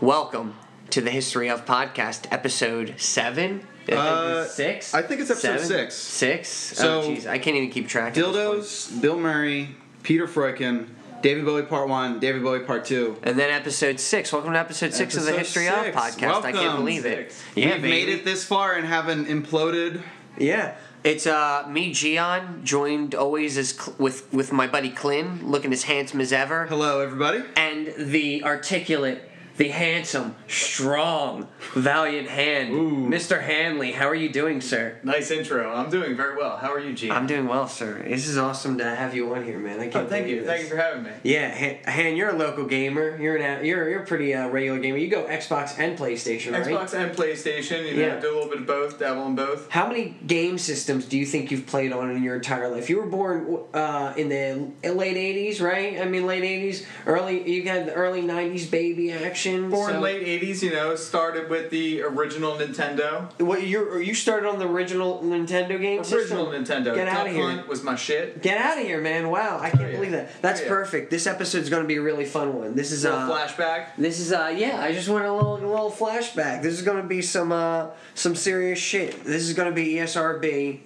Welcome to the History of Podcast, episode seven. I think Uh, it's six. I think it's episode Seven? six. Six. So- oh, jeez, I can't even keep track. at this point. Dildos, Bill Murray, Peter Freuchen, David Bowie Part One, David Bowie Part Two. And then episode six. Welcome to episode six of the Episode History six. of Podcast. I can't Welcome. believe it. Six. Yeah, We've baby. made it this far and haven't imploded. Yeah. It's uh, me, Gian, joined always as Cl- with with my buddy Clint, looking as handsome as ever, Hello, everybody. and the articulate, the handsome, strong, valiant hand, Ooh. Mr. Hanley. How are you doing, sir? Nice intro. I'm doing very well. How are you, Gene? I'm doing well, sir. This is awesome to have you on here, man. I Oh, can't thank you. this. Thank you for having me. Yeah, Han, Han, you're a local gamer. You're an you're you're a pretty uh, regular gamer. You go Xbox and PlayStation, right? Xbox and PlayStation. You know, Yeah. do a little bit of both. Dabble in both. How many game systems do you think you've played on in your entire life? You were born uh, in the late '80s, right? I mean, late '80s, early. You had the early '90s baby action. Born so- late '80s. You know, started with the original Nintendo. What you you started on the original Nintendo game Original system? Nintendo. Get Duck outta here. Hunt was my shit. Get out of here, man! Wow, I can't Oh, yeah. believe that. That's Oh, yeah. perfect. This episode's going to be a really fun one. This is Little uh, flashback. This is uh yeah, I just want a little a little flashback. This is gonna be some uh some serious shit. This is gonna be E ESRB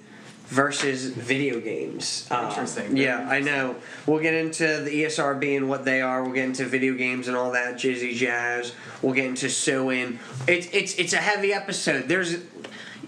versus video games. Uh, Interesting. Yeah, I know. We'll get into the ESRB and what they are. We'll get into video games and all that jizzy jazz. We'll get into suing. It's it's it's a heavy episode. There's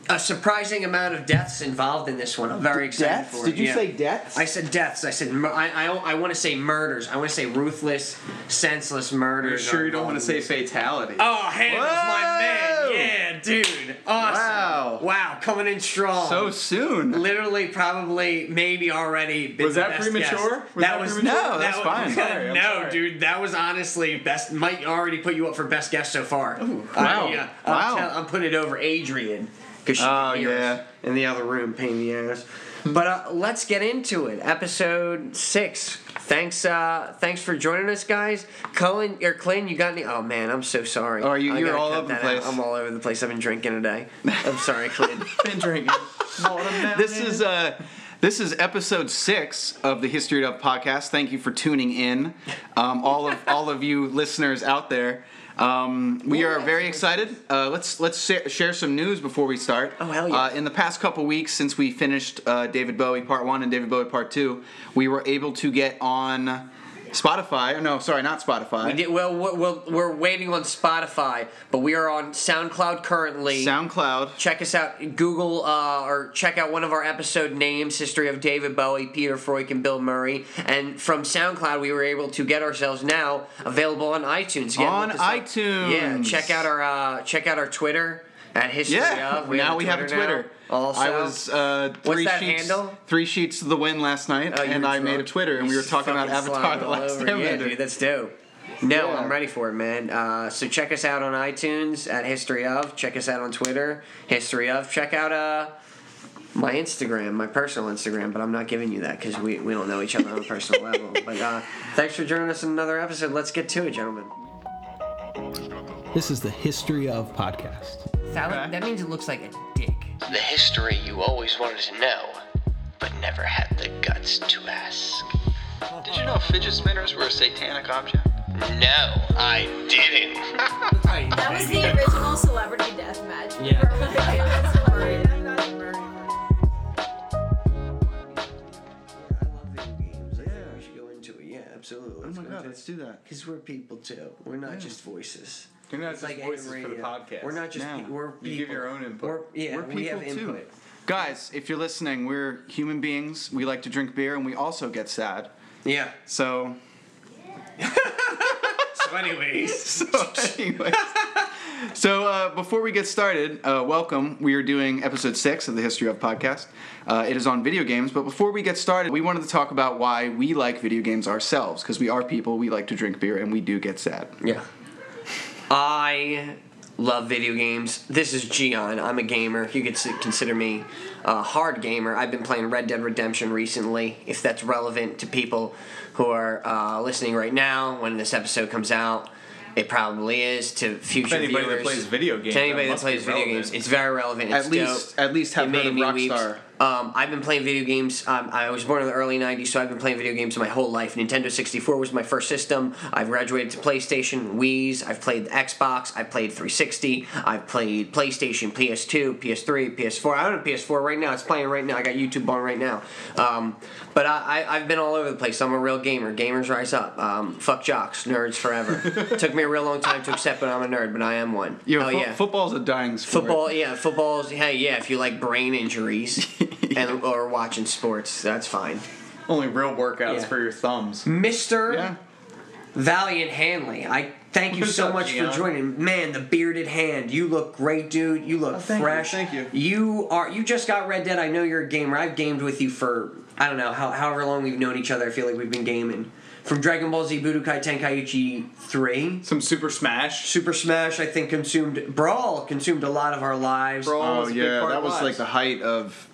a surprising amount of deaths involved in this one. I'm very excited Deaths? for it. Did you yeah. say deaths? I said deaths. I said mur- I I, I want to say murders. I want to say ruthless, senseless Are you murders. sure you don't want to say fatality? Oh, Hannah's my man. Yeah, dude. Awesome. Wow. Wow, coming in strong. So soon. Literally, probably, maybe already. Been Was the that best premature? guest. Was that that was premature? No, that that's was- fine. Sorry, no, sorry. dude, that was honestly best. Might already put you up for best guest so far. wow. I, uh, I'm, Wow. tell- I'm putting it over Adrian because she Oh, yeah. in the other room, pain in the ass. But uh, let's get into it. Episode six. Thanks, uh, thanks for joining us, guys. Cullen or Clint, you got any? Oh man, I'm so sorry. Oh, you- I you're all over the place. Out. I'm all over the place. I've been drinking today. I'm sorry, Clint. Been drinking. This is uh this is episode six of the History of podcast. Thank you for tuning in, um, all of all of you listeners out there. Um, we are very excited. Uh, let's let's share, share some news before we start. Oh, hell yeah. Uh, in the past couple weeks, since we finished uh, David Bowie Part One and David Bowie Part Two, we were able to get on Spotify. No, sorry, not Spotify. We did, well, we're, we're, waiting on Spotify, but we are on SoundCloud currently. SoundCloud. check us out. Google uh, or check out one of our episode names: History of David Bowie, Peter Freuk, and Bill Murray. And from SoundCloud, we were able to get ourselves now available on iTunes. Again, On us up. iTunes. Yeah, check out our uh, check out our Twitter at History Yeah, of. now a we have a Twitter. Now. Also, I was uh, What's three that sheets, handle? three sheets to the wind last night, Oh, and were I made a. Twitter, and we were talking about Avatar: The Last over. Yeah, Airbender. dude, that's dope. No, Yeah. I'm ready for it, man. Uh, so check us out on iTunes at History of. Check us out on Twitter, History of. Check out uh, my Instagram, my personal Instagram, but I'm not giving you that because we, we don't know each other on a personal level. But uh, thanks for joining us in another episode. Let's get to it, gentlemen. This is the History of Podcast. That, that means it looks like a dick. The history you always wanted to know, but never had the guts to ask. Did you know fidget spinners were a satanic object? No, I didn't. That was the original celebrity death match. Yeah. That's hilarious. I love video games. I think we should go into it. Yeah, absolutely. Oh Let's my go god, let's it. do that. Because we're people too. We're not just voices. You're not It's just like voices for the podcast. We're not just No. pe- we're people. You give your own input. We're, yeah, We're we have people, too. input. Guys, if you're listening, we're human beings. We like to drink beer, and we also get sad. Yeah. So, So, anyways, so anyways. So uh, before we get started, uh, welcome. We are doing episode six of the History of podcast. Uh, it is on video games, but before we get started, we wanted to talk about why we like video games ourselves because we are people. We like to drink beer, and we do get sad. yeah. I love video games. This is Gian. I'm a gamer. You could consider me a hard gamer. I've been playing Red Dead Redemption recently. If that's relevant to people who are uh, listening right now, when this episode comes out, it probably is to future anybody that viewers. plays video games, To anybody that that plays video relevant. games, it's very relevant. It's At least, dope. at least have It heard made of me weep. Um, I've been playing video games. Um, I was born in the early '90s, so I've been playing video games my whole life. Nintendo 64 was my first system. I've graduated to PlayStation, Wii's. I've played the Xbox. I've played 360. I've played PlayStation, PS2, PS3, PS4. I own a PS4 right now. It's playing right now. I got YouTube on right now. Um, but I, I, I've been all over the place. I'm a real gamer. Gamers rise up. Um, fuck jocks, nerds forever. Took me a real long time to accept that I'm a nerd, but I am one. Know, oh fo- yeah. football's a dying sport. Football, yeah, football's hey, yeah. If you like brain injuries and or watching sports, that's fine. Only real workouts Yeah. for your thumbs. Mister Yeah. Valiant Hanley, I thank you What's so up, much for joining. Man, the bearded hand, you look great, dude. You look Oh, thank you, fresh. thank you. You are. You just got Red Dead. I know you're a gamer. I've gamed with you for I don't know how, however long we've known each other. I feel like we've been gaming from Dragon Ball Z Budokai Tenkaichi three. Some Super Smash. Super Smash, I think, consumed Brawl consumed a lot of our lives. Brawl Oh was a big yeah, part that of was lives. like the height of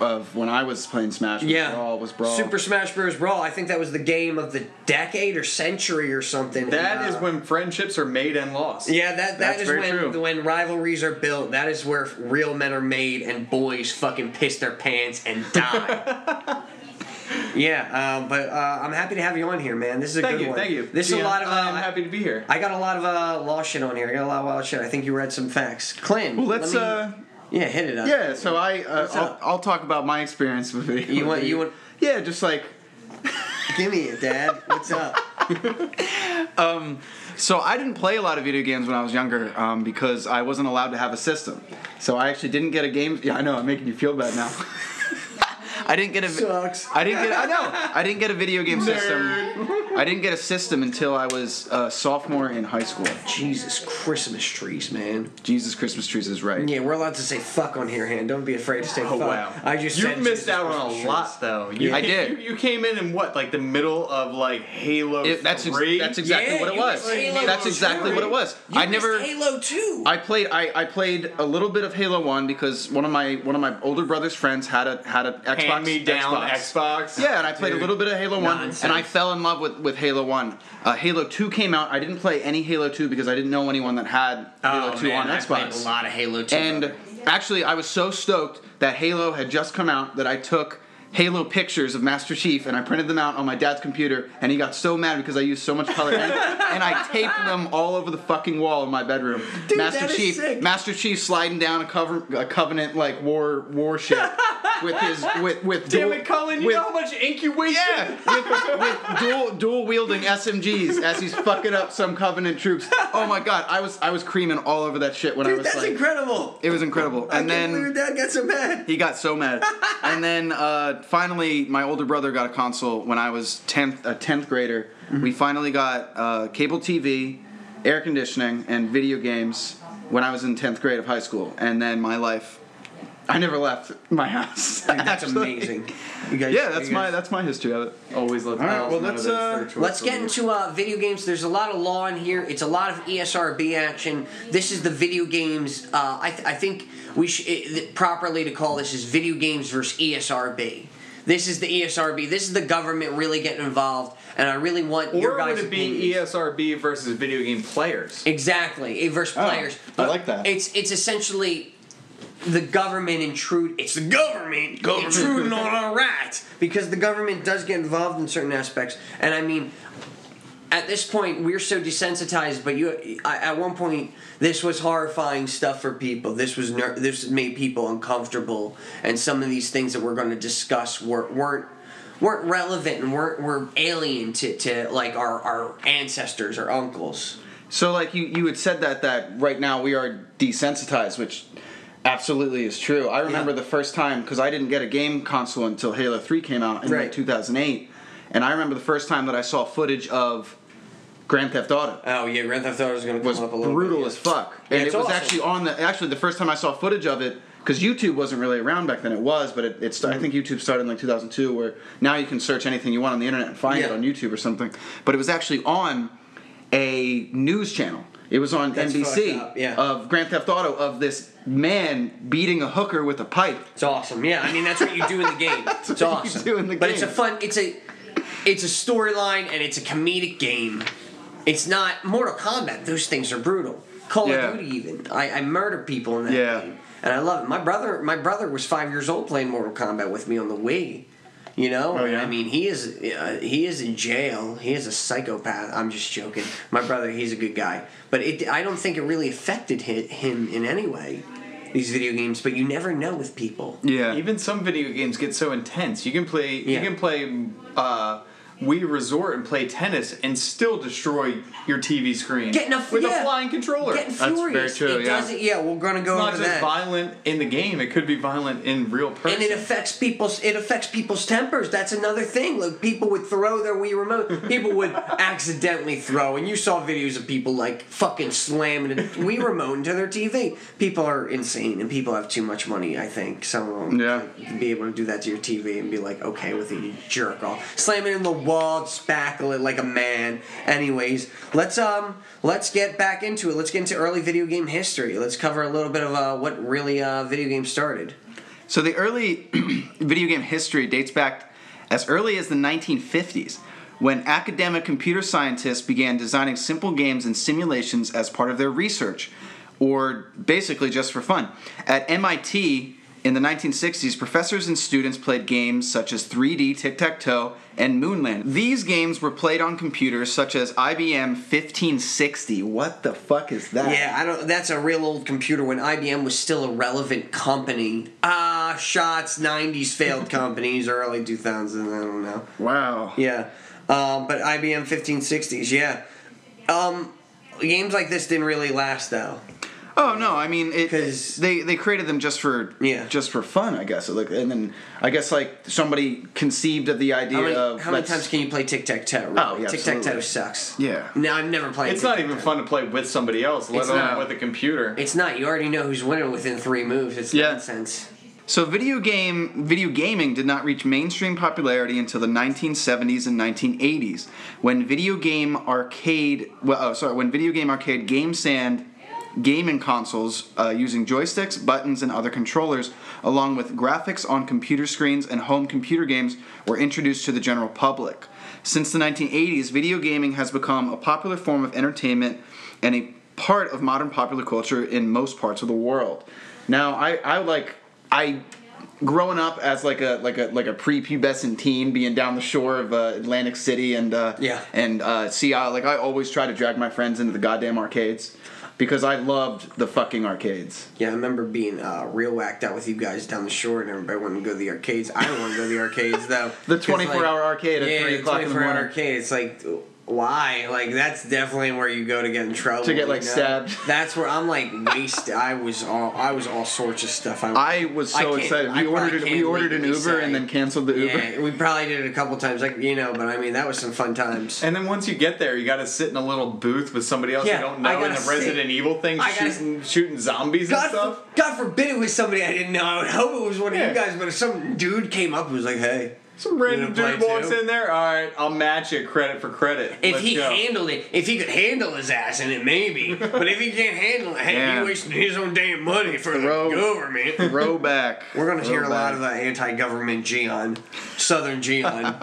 of when I was playing Smash. was Yeah, Brawl was Brawl. Super Smash Bros. Brawl. I think that was the game of the decade or century or something. That And, is uh, when friendships are made and lost. Yeah, that that That's is when true. when rivalries are built. That is where real men are made and boys fucking piss their pants and die. yeah, uh, but uh, I'm happy to have you on here, man. This is a Thank good you, one. thank you. This is a lot of. Uh, I'm happy to be here. I got a lot of uh, lost shit on here. I got a lot of wild shit. I think you read some facts. Clint, Well, let's let me- uh yeah, hit it up. yeah. So I uh, I'll. I'll talk about my experience with it. You want- you want- Yeah, just like Give me it, Dad. What's up? um, So I didn't play a lot of video games when I was younger um, because I wasn't allowed to have a system. So I actually didn't get a game. Yeah, I know. I'm making you feel bad now. I didn't get a. Sucks. I didn't get. I know. I didn't get a video game system. I didn't get a system until I was a sophomore in high school. Jesus Christmas trees, man. Jesus Christmas trees is right. Yeah, we're allowed to say fuck on here, hand. Don't be afraid to say Oh fuck. wow! I just you said missed Jesus out on Christmas a lot though. You, I did. You, you came in in what, like the middle of like Halo It- that's ex- that's exactly Yeah, what it was. Halo That's too. exactly what it was. You I never. Halo 2. I played I, I played a little bit of Halo One because one of my one of my older brother's friends had a had a Xbox Hand me down Xbox. Xbox. Yeah, and I played a little bit of Halo One, Nonsense. and I fell in love with, with Halo One. Uh, Halo Two came out. I didn't play any Halo Two because I didn't know anyone that had Halo oh, Two man, on I played Xbox. a lot of Halo 2. And actually, I was so stoked that Halo had just come out that I took Halo pictures of Master Chief and I printed them out on my dad's computer, and he got so mad because I used so much color, and, and I taped them all over the fucking wall in my bedroom. Dude, Master Chief, sick. Master Chief sliding down a, cover, a Covenant like war warship with his with with Damn dual, it, Cullen! You with, know how much ink you wasted. yeah, with, with dual dual wielding SMGs as he's fucking up some Covenant troops. Oh my god, I was I was creaming all over that shit when I Dude, was that's like, incredible. it was incredible. I And can't believe your dad got so mad. he got so mad. and then uh, finally, my older brother got a console when I was tenth a tenth grader. Mm-hmm. We finally got uh, cable TV, air conditioning, and video games when I was in tenth grade of high school. And then my life, I never left my house. That's actually. amazing. You guys, Yeah, that's you my that's my history of it. Always let the All right, well, let's, uh, Let's get into uh, video games. There's a lot of law in here. It's a lot of ESRB action. This is the video games. Uh, I, th- I think we should properly to call this is video games versus ESRB. This is the ESRB. This is the government really getting involved, and I really want your Or guys' would it be opinions. ESRB versus video game players? Exactly, versus Oh, players. I like that. It's it's essentially the government intrude. It's the government, intruding on our rights because the government does get involved in certain aspects. And I mean, at this point, we're so desensitized. But you, I, at one point, this was horrifying stuff for people. This was ner- this made people uncomfortable, and some of these things that we're going to discuss were, weren't weren't relevant and weren't were alien to, to like our, our ancestors or uncles. So like you you had said that that right now we are desensitized, which absolutely is true. I remember Yeah. the first time because I didn't get a game console until Halo Three came out in like 2008, and I remember the first time that I saw footage of Grand Theft Auto. Oh yeah, Grand Theft Auto is going to was come up a little brutal bit, as fuck, and it's it was awesome. actually on the actually the first time I saw footage of it because YouTube wasn't really around back then. It was, but it, it sta- Mm-hmm. I think YouTube started in like 2002, where now you can search anything you want on the internet and find it on YouTube or something. But it was actually on a news channel. It was on That's NBC yeah. of Grand Theft Auto of this man beating a hooker with a pipe. It's awesome. Yeah, I mean that's what you do in the game. It's what you awesome. do in the but it's a fun. It's a it's a storyline and it's a comedic game. It's not Mortal Kombat. Those things are brutal. Call Yeah. of Duty even. I, I murder people in that Yeah. game. and I love it. My brother, my brother was five years old playing Mortal Kombat with me on the Wii. You know, Oh, yeah? I mean, he is uh, he is in jail. He is a psychopath. I'm just joking. My brother, he's a good guy, but it, I don't think it really affected him in any way. These video games, but you never know with people. Yeah. Even some video games get so intense. You can play. Yeah. You can play. Uh, Wii Resort and play tennis and still destroy your TV screen Getting a with yeah, a flying controller. Getting very furious. true, it yeah. doesn't. Yeah, we're gonna go It's not over just that. violent in the game; it could be violent in real person. and it affects people's it affects people's tempers. That's another thing. Like people would throw their Wii remote. People would accidentally throw, and you saw videos of people like fucking slamming a Wii remote into their TV. People are insane, and people have too much money. I think some of them. Um, yeah. To be able to do that to your TV and be like okay with it, you jerk off. Slam it in the wall, spackle it like a man. Anyways, let's um let's get back into it. Let's get into early video game history. Let's cover a little bit of uh, what really uh, video games started. So the early video game history dates back as early as the 1950s, when academic computer scientists began designing simple games and simulations as part of their research, or basically just for fun. At MIT in the 1960s, professors and students played games such as 3D Tic Tac Toe and Moonland. These games were played on computers such as IBM 1560. What the fuck is that? Yeah, I don't. That's a real old computer when IBM was still a relevant company. Ah, shots, '90s failed companies, early 2000s. I don't know. Wow. Yeah, um, but IBM 1560s. Yeah, um, games like this didn't really last though. Oh no, I mean, it, 'Cause- they they created them just for Yeah. just for fun, I guess. Like, and then I guess like somebody conceived of the idea How many, of how many times can you play tic tac toe? Oh, yeah, tic tac toe sucks. Yeah. No, I've never played. it's not even fun to play with somebody else, let It's alone not. with a computer. It's not. You already know who's winning within three moves. It's Yeah. nonsense. So video game video gaming did not reach mainstream popularity until the 1970s and 1980s, when video game arcade well, oh, sorry, when video game arcade Game Sand gaming consoles uh, using joysticks, buttons, and other controllers, along with graphics on computer screens and home computer games, were introduced to the general public. Since the 1980s, video gaming has become a popular form of entertainment and a part of modern popular culture in most parts of the world. Now, I, I like I growing up as like a like a like a prepubescent teen, being down the shore of uh, Atlantic City and uh, Yeah. and uh, see, I, like I always try to drag my friends into the goddamn arcades because I loved the fucking arcades. Yeah, I remember being uh, real whacked out with you guys down the shore, and everybody wanted to go to the arcades. I don't want to go to the arcades though. The 'Cause, 24 hour arcade at yeah, 3 the o'clock in the 24 hour morning. arcade. It's like, why? Like that's definitely where you go to get in trouble. To get, like, you know? stabbed. That's where I'm like wasted. I was all I was all sorts of stuff. I was so can't- excited. We ordered it, we ordered an Uber say. and then canceled the Uber. Yeah, we probably did it a couple times, like you know. But I mean, that was some fun times. And then once you get there, you got to sit in a little booth with somebody else Yeah, you don't know in the Resident Evil thing, I shooting shooting zombies and God, stuff. for, God forbid it was somebody I didn't know. I would hope it was one of you guys, but if some dude came up and was like, "Hey," Some random dude walks too? in there. All right, I'll match it credit for credit. If Let's he go. handled it, if he could handle his ass in it, maybe. but if he can't handle it, hey, Yeah. he wasting his own damn money for Throw- the government. Throwback. We're gonna hear a lot of Throwback. the anti-government Gian, Southern Gian.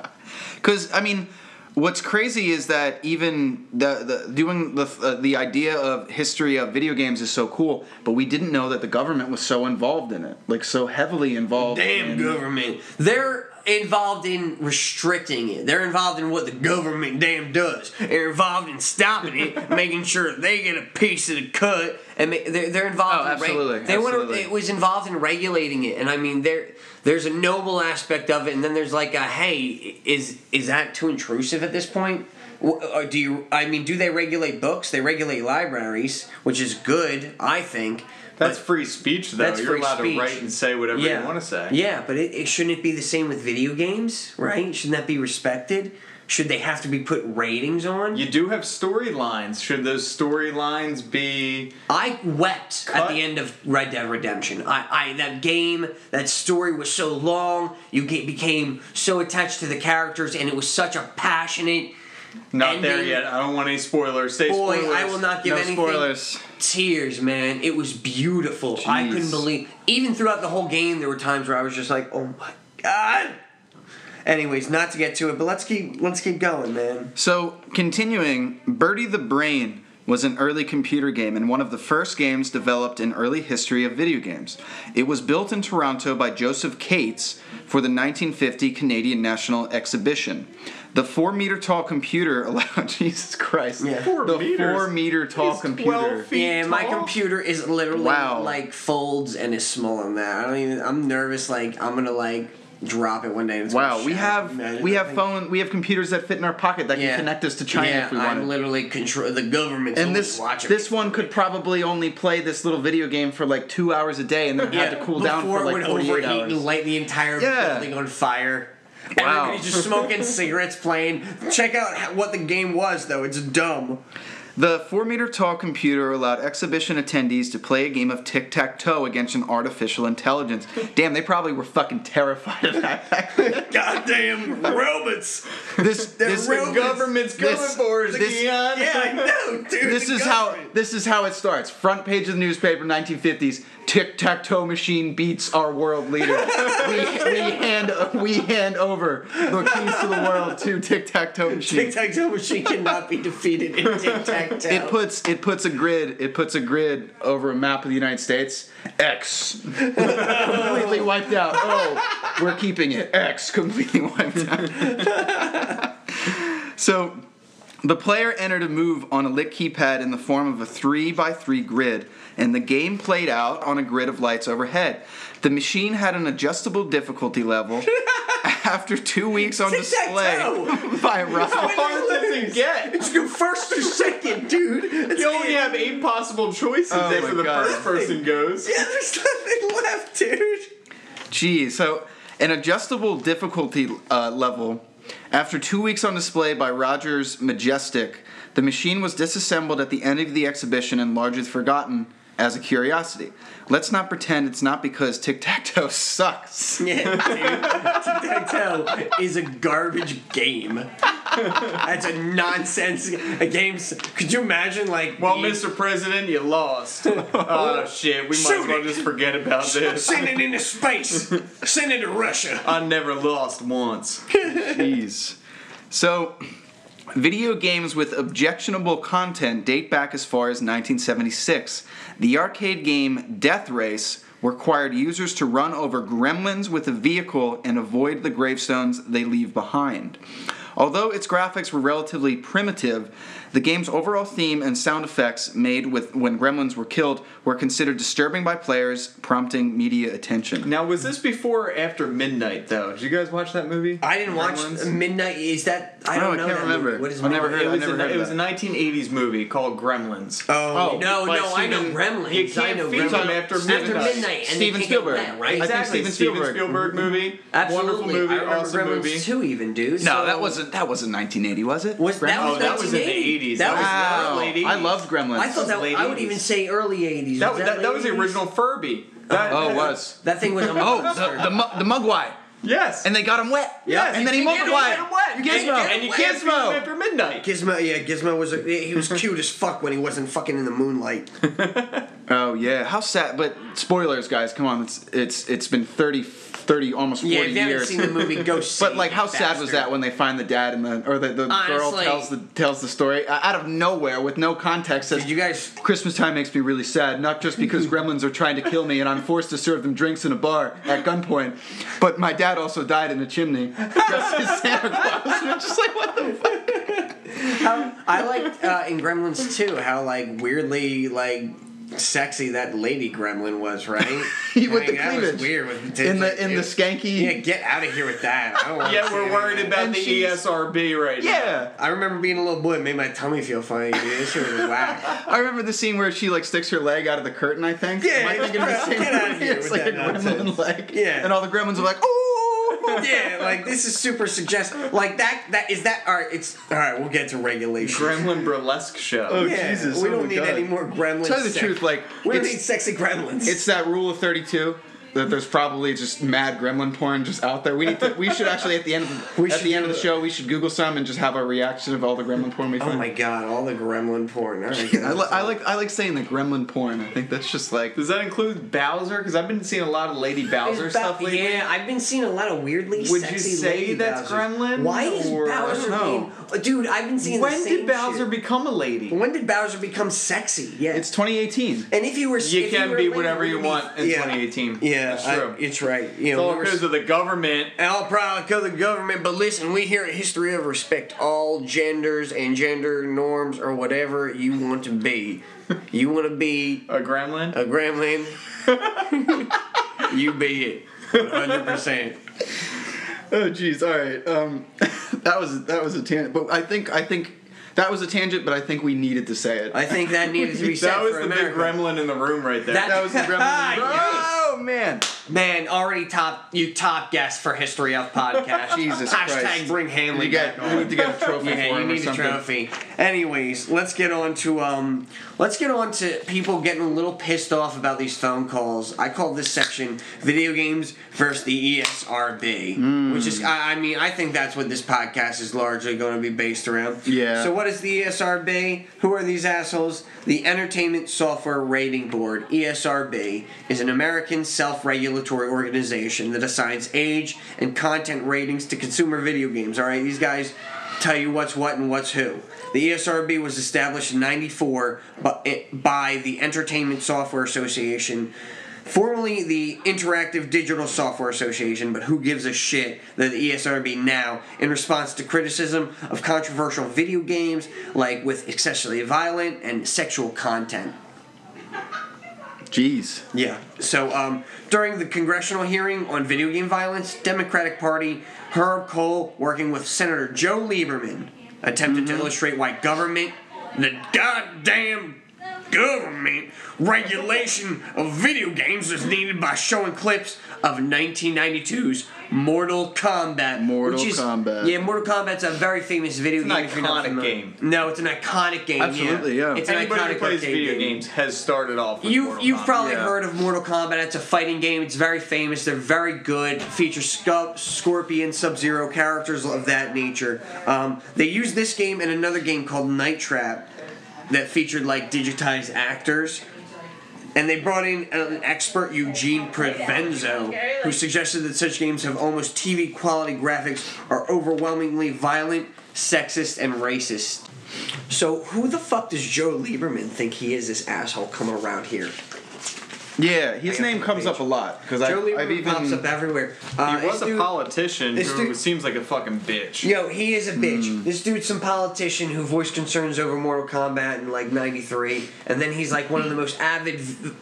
Because I mean, what's crazy is that even the, the doing the uh, the idea of history of video games is so cool, but we didn't know that the government was so involved in it, like so heavily involved. damn in, government. They're involved in restricting it. They're involved in what the government damn does. They're involved in stopping it, making sure they get a piece of the cut, and they're, they're involved. Oh, in reg- absolutely, they wanna- it was involved in regulating it, and I mean there. There's a noble aspect of it, and then there's like a hey, is is that too intrusive at this point? Or uh, do you? I mean, do they regulate books? They regulate libraries, which is good, I think. That's free speech, though. That's You're allowed speech. to write and say whatever you want to say. Yeah, but it, it shouldn't it be the same with video games, right? Shouldn't that be respected? Should they have to be put ratings on? You do have storylines. Should those storylines be? I wept at the end of Red Dead Redemption. I, I that game, that story was so long. You get, became so attached to the characters, and it was such a passionate. Not there yet. I don't want any spoilers. Say Boy, spoilers. I will not give No anything. spoilers. Tears, man. It was beautiful. I couldn't believe. Even throughout the whole game, there were times where I was just like, "Oh my god." Anyways, not to get to it, but let's keep let's keep going, man. So continuing, Bertie the Brain was an early computer game and one of the first games developed in early history of video games. It was built in Toronto by Josef Kates for the 1950 Canadian National Exhibition. The four meter tall computer allowed oh, Jesus Christ. Yeah. Four the meters? four meter tall He's computer. 12 feet Yeah, my computer is literally Wow. like folds and is smaller than that. I don't even. I'm nervous. Like I'm gonna like drop it one day. And it's Wow, we have Imagine we have thing. phone we have computers that fit in our pocket that Yeah. can connect us to China yeah, if we want. I'm literally control the government. and this watching this one could probably only play this little video game for like two hours a day, and then yeah, have to cool before down for it like would forty eight overheat hours. and light the entire Yeah. building on fire. Wow. Everybody's just smoking cigarettes, playing. Check out what the game was, though. It's dumb. The four meter tall computer allowed exhibition attendees to play a game of tic tac toe against an artificial intelligence. Damn, they probably were fucking terrified of that. Goddamn robots! this this robots. government's this- coming for us, this-. Yeah, I know, dude. this is how this is how it starts. Front page of the newspaper, 1950s. Tic tac toe machine beats our world leader. we, we hand we hand over the keys to the world to tic tac toe machine. Tic Tac Toe machine cannot be defeated in Tic Tac Toe. It puts it puts a grid it puts a grid over a map of the United States. X completely wiped out. Oh, we're keeping it. X completely wiped out. so the player entered a move on a lit keypad in the form of a 3 by 3 grid, and the game played out on a grid of lights overhead. The machine had an adjustable difficulty level. After two weeks on display Tic-tac-toe. by Ralph. How hard does it get? It's go first or second, dude. It's You only have eight possible choices Oh after the God. first person goes. Yeah, there's nothing left, dude. Geez, so an adjustable difficulty uh, level. After two weeks on display by Rogers Majestic, the machine was disassembled at the end of the exhibition and largely forgotten as a curiosity. Let's not pretend it's not because tic tac toe sucks. Yeah. Tic Tac Toe is a garbage game. That's a nonsense. A game. Could you imagine, like, Well, being- Mr. President, you lost. oh shit, we might as well it. just forget about this. Send it into space. Send it to Russia. I never lost once. Jeez. So, video games with objectionable content date back as far as 1976. The arcade game Death Race required users to run over gremlins with a vehicle and avoid the gravestones they leave behind. Although its graphics were relatively primitive, the game's overall theme and sound effects made with when gremlins were killed were considered disturbing by players, prompting media attention. Now, was this before or after midnight, though? Did you guys watch that movie? I didn't watch Gremlins? Midnight. Is that? I don't know. I know. can't remember. Movie. What is I never it? heard- It I was, never a, heard it of was a 1980s movie called Gremlins. Oh, Oh, no, by no, I know Gremlins. You can't I know feed Gremlins. them after midnight. After midnight. and Steven Spielberg. get wet, right? I think Exactly, Steven Steven Spielberg. Spielberg, movie. Absolutely. Wonderful movie, I awesome Gremlins movie. too, even dude. No, So- that wasn't that wasn't 1980, was it? Was that Oh, was that was in the 80s. That was Wow, late 80s. I loved Gremlins. I thought that late I would 80s. even say early 80s. That, was was, that, that was the original Furby. Oh, that, Oh, it was. That thing was a Oh, the the, mu- the Mogwai, Yes. and they got him wet. Yes, and then he you can't multiplied. get him wet. Gizmo, and you can't feed him Gizmo. after midnight. Gizmo, yeah, Gizmo was a, he was cute as fuck when he wasn't fucking in the moonlight. Oh yeah, how sad. But spoilers, guys, come on. It's it's it's been 30, 30 almost forty Yeah, if you haven't years. seen the movie, go see. But like, how it, sad was that when they find the dad and the or the, the girl tells the tells the story uh, out of nowhere with no context? Says, you guys? Christmas time makes me really sad, not just because gremlins are trying to kill me and I'm forced to serve them drinks in a bar at gunpoint, but my dad also died in a chimney dressed as Santa Claus. And I'm just like, what the fuck? I liked uh, in Gremlins too how like weirdly like sexy that lady gremlin was, right? with Like, the that cleavage. was weird. With In like, the in the skanky. Yeah, get out of here with that. I don't want Yeah, we're worried about And the ESRB right now. Yeah. I remember being a little boy. It made my tummy feel funny. Dude. This shit was whack. I remember the scene where she like sticks her leg out of the curtain. I think. Yeah, Am I thinking of the get same outta movie? here It's with like a that gremlin nonsense. leg. Yeah. And all the gremlins are like, ooh. yeah, like this is super suggestive. Like that. That is that. All right, it's all right. We'll get to regulation. Gremlin burlesque show. Oh, yeah, Jesus, we oh don't need God. any more gremlins. Tell you the truth, like we don't need sexy gremlins. it's that rule of thirty-two. That there's probably just mad gremlin porn just out there. We need to. We should actually at the end of the, We at the end of the show we should Google some and just have a reaction of all the gremlin porn we oh find. my god, all the gremlin porn. All right, I, li- I like I like saying the gremlin porn. I think that's just like Does that include Bowser? Because I've been seeing a lot of Lady Bowser Ba- stuff lately. Yeah, I've been seeing a lot of weirdly Would you say lady that's Bowsers. Gremlin, Why is or- Bowser I being? Uh, dude, I've been seeing. the When same did Bowser shit. become a lady? When did Bowser become sexy? Yeah. It's 2018. and if you were, You if can were be later, whatever you want in 2018. Yeah, That's I- true. it's right. You It's know, all because of the government. all proud because of the government, but listen, we here at History of Respect all genders and gender norms or whatever you want to be. You want to be A gremlin? a gremlin, you be it. 100%. Oh jeez, all right. Um, that was that was a tangent, but I think I think that was a tangent, but I think we needed to say it. I think that needed to be said that was the America. big gremlin in the room right there. That- that was the gremlin. Man, Man, already top you top guest for History of Podcast. Jesus Hashtag Christ. bring Hanley you get back we on. need to get a trophy Yeah, for you him or need a trophy. Anyways, let's get on to um, let's get on to people getting a little pissed off about these phone calls. I call this section "Video Games versus the ESRB," Hmm. which is, I, I mean, I think that's what this podcast is largely going to be based around. Yeah. So, what is the ESRB? Who are these assholes? The Entertainment Software Rating Board (ESRB) is an American self-regulatory organization that assigns age and content ratings to consumer video games. All right, these guys tell you what's what and what's who. The ESRB was established in '94 by, eh, by the Entertainment Software Association, formerly the Interactive Digital Software Association, but who gives a shit that the ESRB now, in response to criticism of controversial video games, like with excessively violent and sexual content. Jeez. Yeah. So um, during the congressional hearing on video game violence, Democratic Party Herb Kohl, working with Senator Joe Lieberman, attempted to illustrate why government, the goddamn government regulation of video games is needed by showing clips of 1992's Mortal Kombat. Mortal which is, Kombat. Yeah, Mortal Kombat's a very famous video an game. if you're not iconic game. No, it's an iconic game. Absolutely, yeah. It's an Anybody iconic who plays video game. games has started off with You Mortal you've Kombat. probably Yeah. heard of Mortal Kombat. It's a fighting game. It's very famous. They're very good. Feature Sc- Scorpion, Sub Zero characters of that nature. Um, they used this game in another game called Night Trap that featured like digitized actors. And they brought in an expert, Eugene Provenzo, who suggested that such games have almost TV quality graphics, are overwhelmingly violent, sexist, and racist. So, who the fuck does Joe Lieberman think he is, this asshole coming around here? Yeah, his name comes page. up a lot because I've, I've even pops up everywhere. Uh, He was this a dude- politician who dude- seems like a fucking bitch. Yo, he is a bitch. Hmm. This dude's some politician who voiced concerns over Mortal Kombat in like '93, and then he's like one of the most avid v-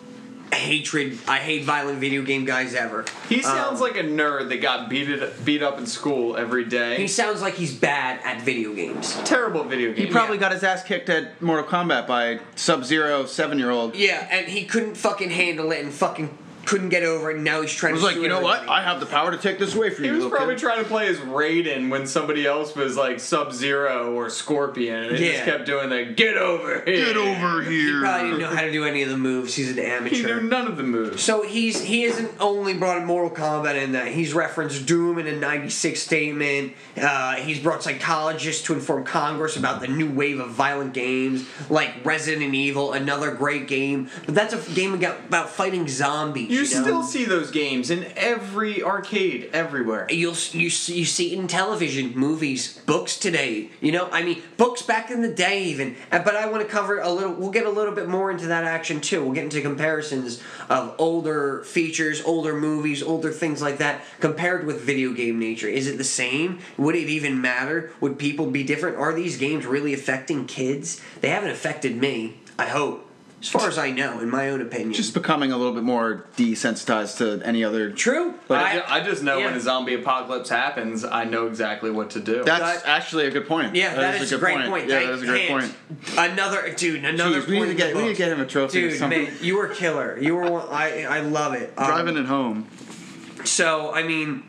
hatred. I hate violent video game guys ever. He sounds Um, like a nerd that got beat it, beat up in school every day. He sounds like he's bad at video games. terrible video games. he game. probably got his ass kicked at Mortal Kombat by Sub Zero seven year old. Yeah, and he couldn't fucking handle it and fucking couldn't get over it. And now he's trying was to. like, you know what? I have the power to take this away from He you, He was little probably kid. trying to play as Raiden when somebody else was like Sub Zero or Scorpion, and he Yeah. just kept doing that. "Get over here." Get over here! He probably didn't know how to do any of the moves. He's an amateur. He knew none of the moves. So he's he isn't only brought in Mortal Kombat in that he's referenced Doom in a '96 statement. Uh, he's brought psychologists to inform Congress about the new wave of violent games like Resident Evil, another great game. But that's a game about, about fighting zombies. You You, know? still see those games in every arcade everywhere. You'll you see- you see it in television, movies, books today. You know, I mean, books back in the day even. Uh, But I want to cover a little. We'll get a little bit more into that action too. We'll get into comparisons of older features, older movies, older things like that compared with video game nature. Is it the same? Would it even matter? Would people be different? Are these games really affecting kids? They haven't affected me. I hope, as far as I know, in my own opinion. Just becoming a little bit more desensitized to any other. true. But I, ju- I just know yeah. when a zombie apocalypse happens, I know exactly what to do. That's That- actually a good point. Yeah, that is, a good great point. Yeah, Thank- that is a great point. Another dude, another Jeez, we need point to get we need to get him a trophy. or Dude, something. man, you were killer. You were one. I I love it. Um, Driving it home. So I mean,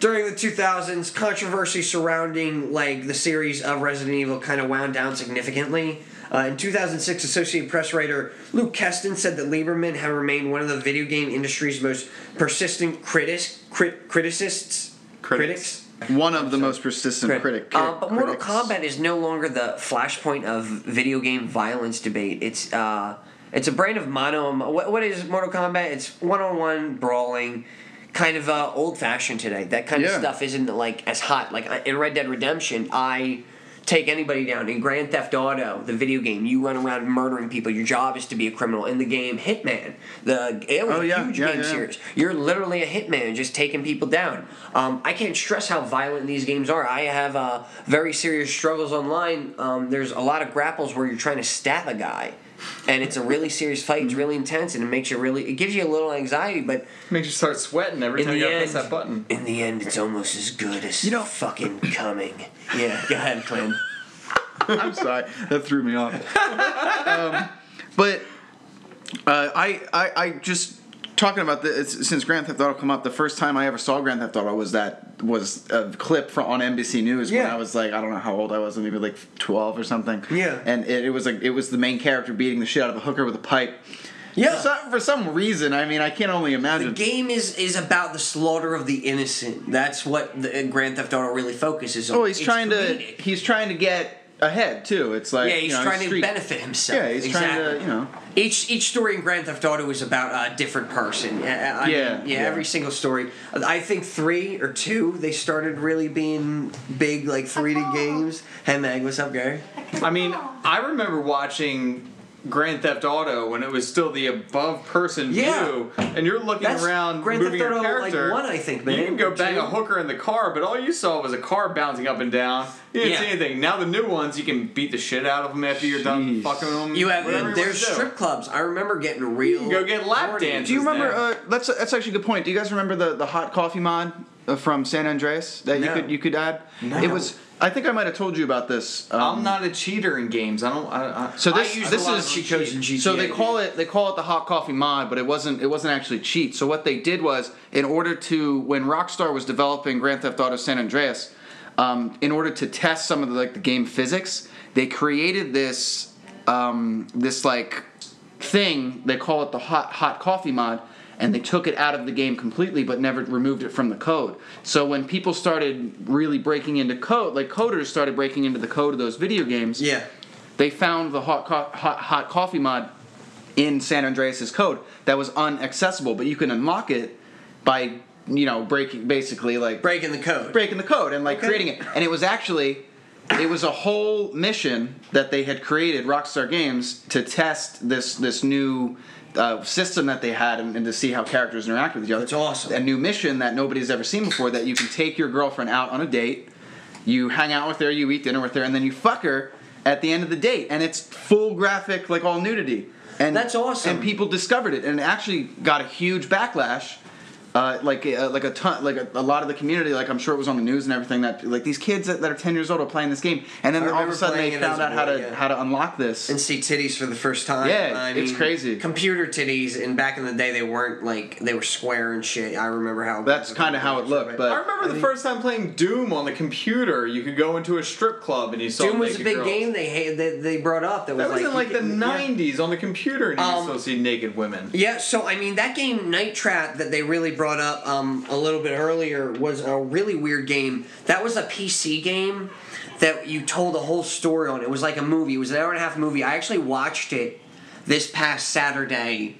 during the 2000s, controversy surrounding like the series of Resident Evil kind of wound down significantly. Uh, in 2006, Associated Press writer Luke Kesten said that Lieberman had remained one of the video game industry's most persistent critics, crit, criticists, Critics. One of the most persistent critic. Uh, but Mortal. Kombat is no longer the flashpoint of video game violence debate. It's uh, it's a brand of mono. What, what is Mortal Kombat? It's one-on-one brawling, kind of uh, old-fashioned today. That kind Yeah. of stuff isn't like as hot. Like uh, in Red Dead Redemption, I take anybody down. In Grand Theft Auto, the video game, you run around murdering people. Your job is to be a criminal. In the game Hitman, the it was Oh, a yeah, huge yeah, game yeah. series. You're literally a hitman, just taking people down. Um, I can't stress how violent these games are. I have uh, very serious struggles online. Um, there's a lot of grapples where you're trying to stab a guy. And it's a really serious fight. It's really intense, and it makes you really. It gives you a little anxiety, but Makes you start sweating every time you gotta end, press that button. in the end, it's almost as good as You know- fucking coming. Yeah, go ahead, Clint. I'm sorry, that threw me off. um, but uh, I, I, I just talking about this since Grand Theft Auto come up. The first time I ever saw Grand Theft Auto was that was a clip from on NBC News when I was like I don't know how old I was, maybe like 12 or something. Yeah. and it, it was like it was the main character beating the shit out of a hooker with a pipe. Yeah. For some, for some reason, I mean, I can't only imagine. The game is is about the slaughter of the innocent. That's what the uh, Grand Theft Auto really focuses on. Oh, he's It's trying to he's trying to get ahead too. It's like Yeah, he's you know, trying to street- benefit himself. Yeah, he's exactly. trying to you know. Each each story in Grand Theft Auto is about a different person. Uh, I mean, Yeah, yeah, yeah. Every single story. I think three or two they started really being big, like 3D games. Hey Meg, what's up, Gary? I mean, I remember watching Grand Theft Auto when it was still the above person Yeah. view, and you're looking That's around Grand moving Theft your Auto, like, character. one, I think, man, You can go bang two. a hooker in the car, but all you saw was a car bouncing up and down. You didn't Yeah. see anything. Now the new ones, you can beat the shit out of them after you're done Jeez. fucking them. You have whatever you there's wanna do. strip clubs. I remember getting real. can go get lap horny. dances. Do you remember? now. Uh, that's that's actually a good point. Do you guys remember the, the hot coffee mod uh, from San Andreas that you could you could add? No. It was. I think I might have told you about this. Um, I'm not a cheater in games. I don't. I, I, So this I this is cheat codes in GTA. So they call it they call it the hot coffee mod, but it wasn't it wasn't actually cheat. So what they did was in order to when Rockstar was developing Grand Theft Auto San Andreas, um, in order to test some of the like the game physics, they created this um, this like thing they call it the hot hot coffee mod and they took it out of the game completely but never removed it from the code so when people started really breaking into code like coders started breaking into the code of those video games Yeah. they found the hot, co- hot, hot coffee mod in San Andreas' code that was unaccessible, but you can unlock it by, you know, breaking, basically like Breaking the code. breaking the code and like Okay. creating it. And it was actually, it was a whole mission that they had created, Rockstar Games, to test this this new uh, system that they had and, and to see how characters interact with each other. That's awesome. A new mission that nobody's ever seen before that you can take your girlfriend out on a date, you hang out with her, you eat dinner with her, and then you fuck her at the end of the date, and it's full graphic, like all nudity. And That's awesome. And people discovered it, and it actually got a huge backlash. Uh, like uh, like a ton, like a, a lot of the community, like I'm sure it was on the news and everything. That like these kids that, that are 10 years old are playing this game, and then all of a sudden they found out a how to yeah. how to unlock this. and see titties for the first time. Yeah, I it's crazy. Computer titties, and back in the day, they weren't like they were square and shit. I remember how. That's kinda how it looked, but- I remember the first time playing Doom on the computer. You could go into a strip club and you saw Doom was a big girls. game they had that they brought up. That was That was like in like the yeah. '90s on the computer, and you Um, still see naked women. Yeah, so I mean that game Night Trap that they really brought up um, a little bit earlier was a really weird game. That was a PC game that you told a whole story on. It was like a movie. It was an hour and a half movie. I actually watched it this past Saturday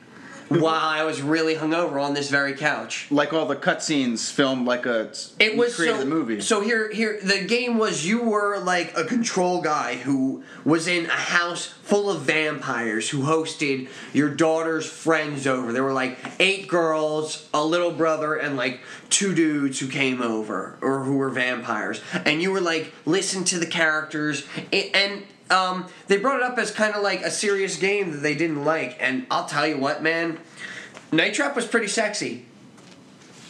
while I was really hungover on this very couch. like all the cutscenes filmed like a It was created so, the movie. So here, here, the game was you were like a control guy who was in a house full of vampires who hosted your daughter's friends over. There were like eight girls, a little brother, and like two dudes who came over or who were vampires, and you were like listen to the characters a- and. Um, they brought it up as kind of like a serious game that they didn't like, and I'll tell you what, man, Night Trap was pretty sexy.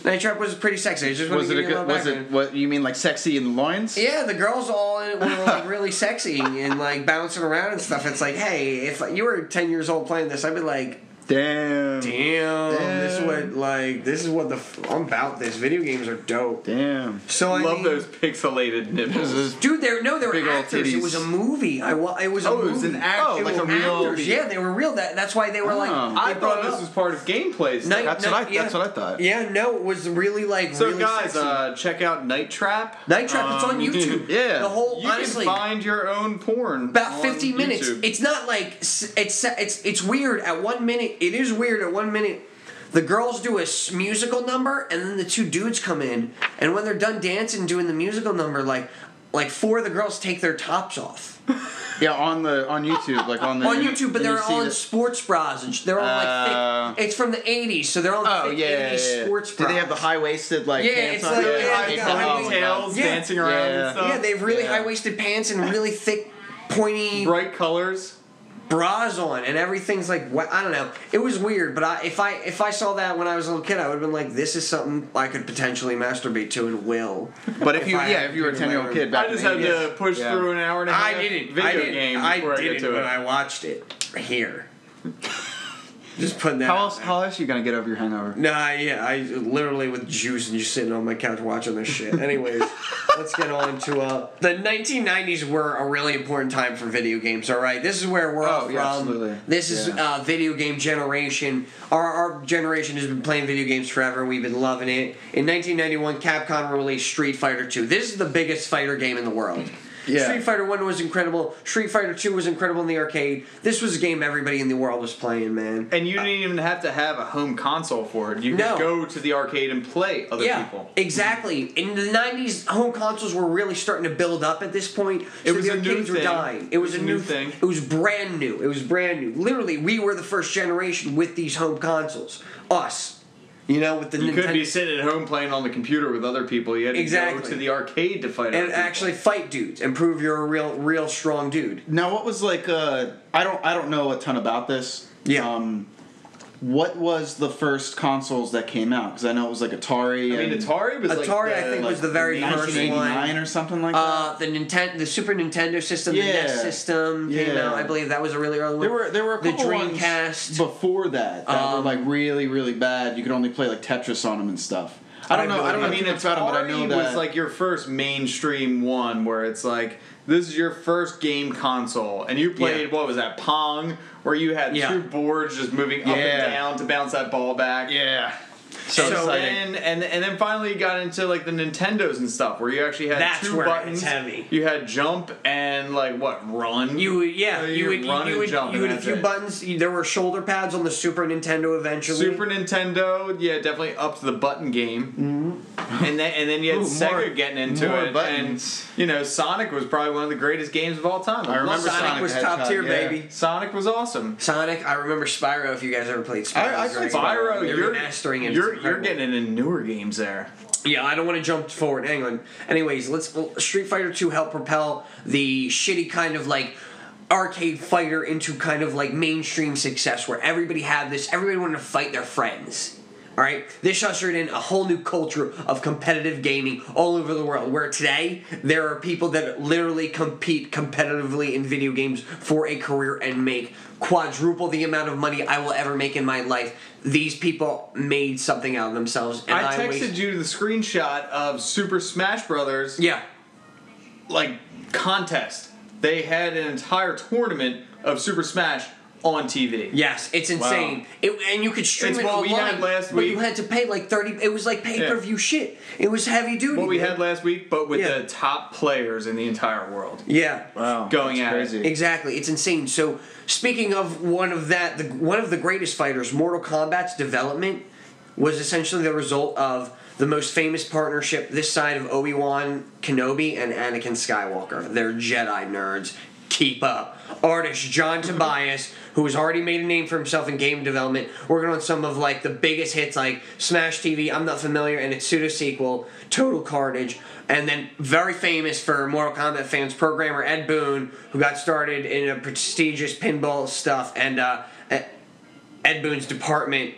Night Trap was pretty sexy. I just was it a good? Was it what you mean like sexy in the loins? Yeah, the girls all in it were like really sexy and like bouncing around and stuff. It's like, hey, if you were ten years old playing this, I'd be like, Damn. damn, this is what like this is what the f- I'm about. This video games are dope. Damn. So I Love mean, those pixelated nipples. dude. There, no, they were Big actors. It was a movie. I wa- it was a Oh, it was an act- Oh, like a real- actors. Yeah, they were real. That that's why they were like. Oh. I thought this up. was part of gameplay. Night- That's Night- what I. yeah. That's what I thought. Yeah, no, it was really like So really guys, sexy. uh, check out Night Trap. Night Trap. it's on Um, YouTube. yeah. the whole You honestly. can find your own porn. about on 50 minutes YouTube. it's not like it's it's it's weird at one minute it is weird at one minute the girls do a musical number and then the two dudes come in and when they're done dancing doing the musical number like like four of the girls take their tops off Yeah, on the on YouTube, like on the on YouTube, but they're see all in the- sports bras and sh- they're all Uh, like thick. It's from the '80s, so they're all Oh thick yeah, yeah, 80s yeah. sports Do they have the high waisted like Yeah, pants it's on? like- Yeah, yeah, yeah, they yeah. high high- tails Yeah. dancing around Yeah. and stuff. Yeah, they have really Yeah. high waisted pants and really thick, pointy bright colors. Bras on, and everything's like what I don't know. It was weird, but I, if I if I saw that when I was a little kid, I would have been like, "This is something I could potentially masturbate to and will." But if you I yeah, if you were a ten year old kid back I just in had 80s. to push Yeah. through an hour and a half I didn't. video I didn't. game I before I, didn't get to when it. I watched it here. Just putting that. How else how else are you gonna get over your hangover? Nah, yeah, I literally with juice and just sitting on my couch watching this shit. Anyways, let's get on to uh the 1990s were a really important time for video games. All right, this is where we're all Oh, from. yeah, absolutely. This is Yeah. uh, video game generation. Our our generation has been playing video games forever. We've been loving it. In 1991, Capcom released Street Fighter 2. This is the biggest fighter game in the world. Yeah. Street Fighter 1 was incredible. Street Fighter 2 was incredible in the arcade. This was a game everybody in the world was playing, man. And you didn't even have to have a home console for it. You could No. go to the arcade and play other yeah, people. exactly. In the '90s, home consoles were really starting to build up at this point. It so was the a arcades were dying. It was, a new thing. It was brand new. It was brand new. Literally, we were the first generation with these home consoles. Us, you know, with the You Nintendo. couldn't be sitting at home playing on the computer with other people. You had to Exactly. go to the arcade to fight. and actually fight dudes and prove you're a real, real strong dude. Now, what was like? Uh, I don't. I don't know a ton about this. Yeah. Um, what was the first consoles that came out? Because I know it was like Atari. I mean, and Atari was like Atari, I the- think, like was the very first one. or something like that. Uh, the Nintendo, the Super Nintendo system, the Yeah. NES system came Yeah. out. I believe that was a really early one. there were there were a the couple ones Dreamcast. before that that were Um, like really really bad. You could only play like Tetris on them and stuff. I don't I know. I don't know I mean, too much about them, but I know Atari that was like your first mainstream one where it's like this is your first game console, and you played Yeah. what was that Pong, where you had Yeah. two boards just moving up Yeah. and down to bounce that ball back. yeah. So, So then, and and then finally you got into like the Nintendos and stuff, where you actually had That's two where it buttons. gets heavy. You had jump and like what run. You would, yeah, Uh, you you would, run you and would, jump you had a few it. buttons. There were shoulder pads on the Super Nintendo eventually. Super Nintendo, yeah, definitely up to the button game. And then and then you had Ooh, Sega more- getting into more it, buttons. and you know Sonic was probably one of the greatest games of all time. I remember Sonic, Sonic was the top tier, yeah. baby. Sonic was awesome. Sonic, I remember Spyro. If you guys ever played Spyro, I- I it played. Spyro, you're mastering it. You're, you're getting into newer games there. Yeah, I don't want to jump forward. Hang on. Anyways, let's well, Street Fighter 2 help propel the shitty kind of like arcade fighter into kind of like mainstream success where everybody had this, everybody wanted to fight their friends. All right, this ushered in a whole new culture of competitive gaming all over the world. Where today there are people that literally compete competitively in video games for a career and make quadruple the amount of money I will ever make in my life. These people made something out of themselves. And I texted waste- you the screenshot of Super Smash Brothers Yeah, like contest. They had an entire tournament of Super Smash on TV. Yes, it's insane. It, and you could stream It's it what we online, had last but you had to pay like thirty. It was like pay per view shit. It was heavy duty. What we man. had last week, but with Yeah. the top players in the entire world Yeah, Wow, going that's at it. exactly. It's insane. So speaking of one of that, the, one of the greatest fighters, Mortal Kombat's development was essentially the result of the most famous partnership this side of Obi Wan Kenobi and Anakin Skywalker. They're Jedi nerds. Keep up. Artist John Tobias, who has already made a name for himself in game development, working on some of like the biggest hits like Smash TV, I'm not familiar, and its pseudo sequel, Total Carnage. And then very famous for Mortal Kombat fans, programmer Ed Boon, who got started in a prestigious pinball stuff, and uh, Ed Boon's department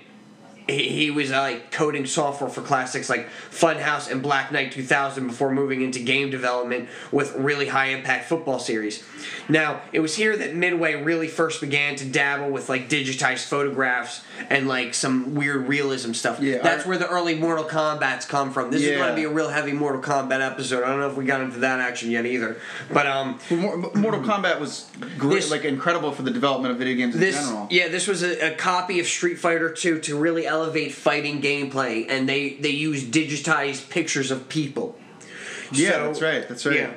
he, he was uh, like coding software for classics like Funhouse and Black Knight 2000 before moving into game development with really high impact football series. Now, it was here that Midway really first began to dabble with like digitized photographs and like some weird realism stuff. Yeah, That's I- where the early Mortal Kombat's come from. This is going to be a real heavy Mortal Kombat episode. I don't know if we got into that action yet either. But um Mortal Kombat was great, This- like incredible for the development of video games in this general. yeah this was a, a copy of street fighter 2 to really elevate fighting gameplay and they they use digitized pictures of people Yeah, So- that's right. That's right. yeah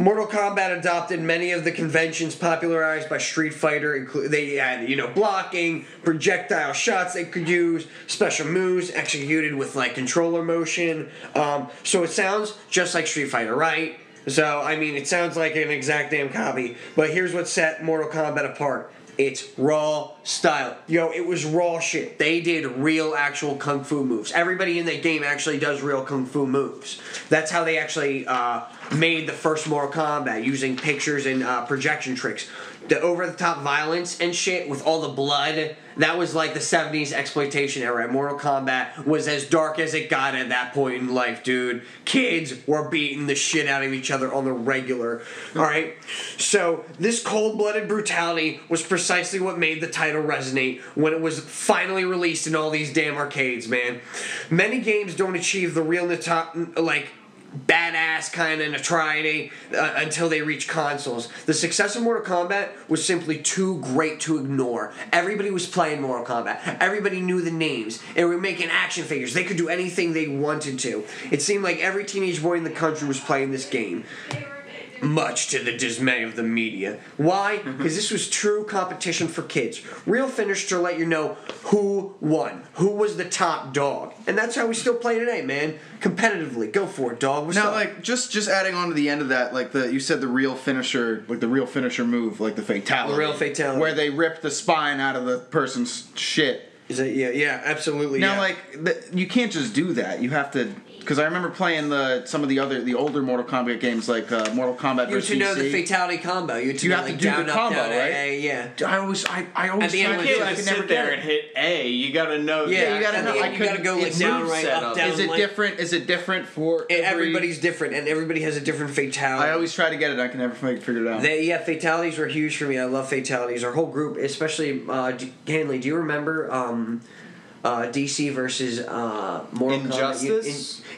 Mortal Kombat adopted many of the conventions popularized by Street Fighter. Inclu- They had, you know, blocking, projectile shots they could use, special moves executed with like controller motion. Um, so it sounds just like Street Fighter, right? So I mean, it sounds like an exact damn copy. But here's what set Mortal Kombat apart. It's raw style. Yo, it was raw shit. They did real actual kung fu moves. Everybody in that game actually does real kung fu moves. That's how they actually uh, made the first Mortal Kombat using pictures and uh, projection tricks. The over the top violence and shit with all the blood. That was like the 70s exploitation era. Mortal Kombat was as dark as it got at that point in life, dude. Kids were beating the shit out of each other on the regular. Alright? So, this cold blooded brutality was precisely what made the title resonate when it was finally released in all these damn arcades, man. Many games don't achieve the real, like, badass kind of notoriety uh, until they reach consoles. The success of Mortal Kombat was simply too great to ignore. Everybody was playing Mortal Kombat. Everybody knew the names. They were making action figures. They could do anything they wanted to. It seemed like every teenage boy in the country was playing this game. Much to the dismay of the media. Why? Mm-hmm. Because this was true competition for kids. Real finish to let you know who won, who was the top dog, and that's how we still play today, man. Competitively, go for it, dog. What's Now, up? like just just adding on to the end of that, like the you said the real finisher, like the real finisher move, like the fatality, The real fatality. where they rip the spine out of the person's shit. Is it? Yeah, yeah, absolutely. Now, yeah. like the, you can't just do that. You have to, because I remember playing the some of the other the older Mortal Kombat games, like uh, Mortal Kombat you to know the fatality combo. You to You have to like, do the down, up, combo, down, right? A, A, yeah. I always, I, I always At the end tried of to the do day, it. I could sit never there and hit A. You gotta know. Yeah, Yeah, you gotta know. the I end, you gotta couldn't- go like down, right, up, down. Is it like- different? Is it different for every- Everybody's different, and everybody has a different fatality. I always try to get it. I can never figure it out. They, yeah, fatalities were huge for me. I love fatalities. Our whole group, especially uh, Hanly. Do you remember um, uh, DC versus uh, Mortal Kombat? You-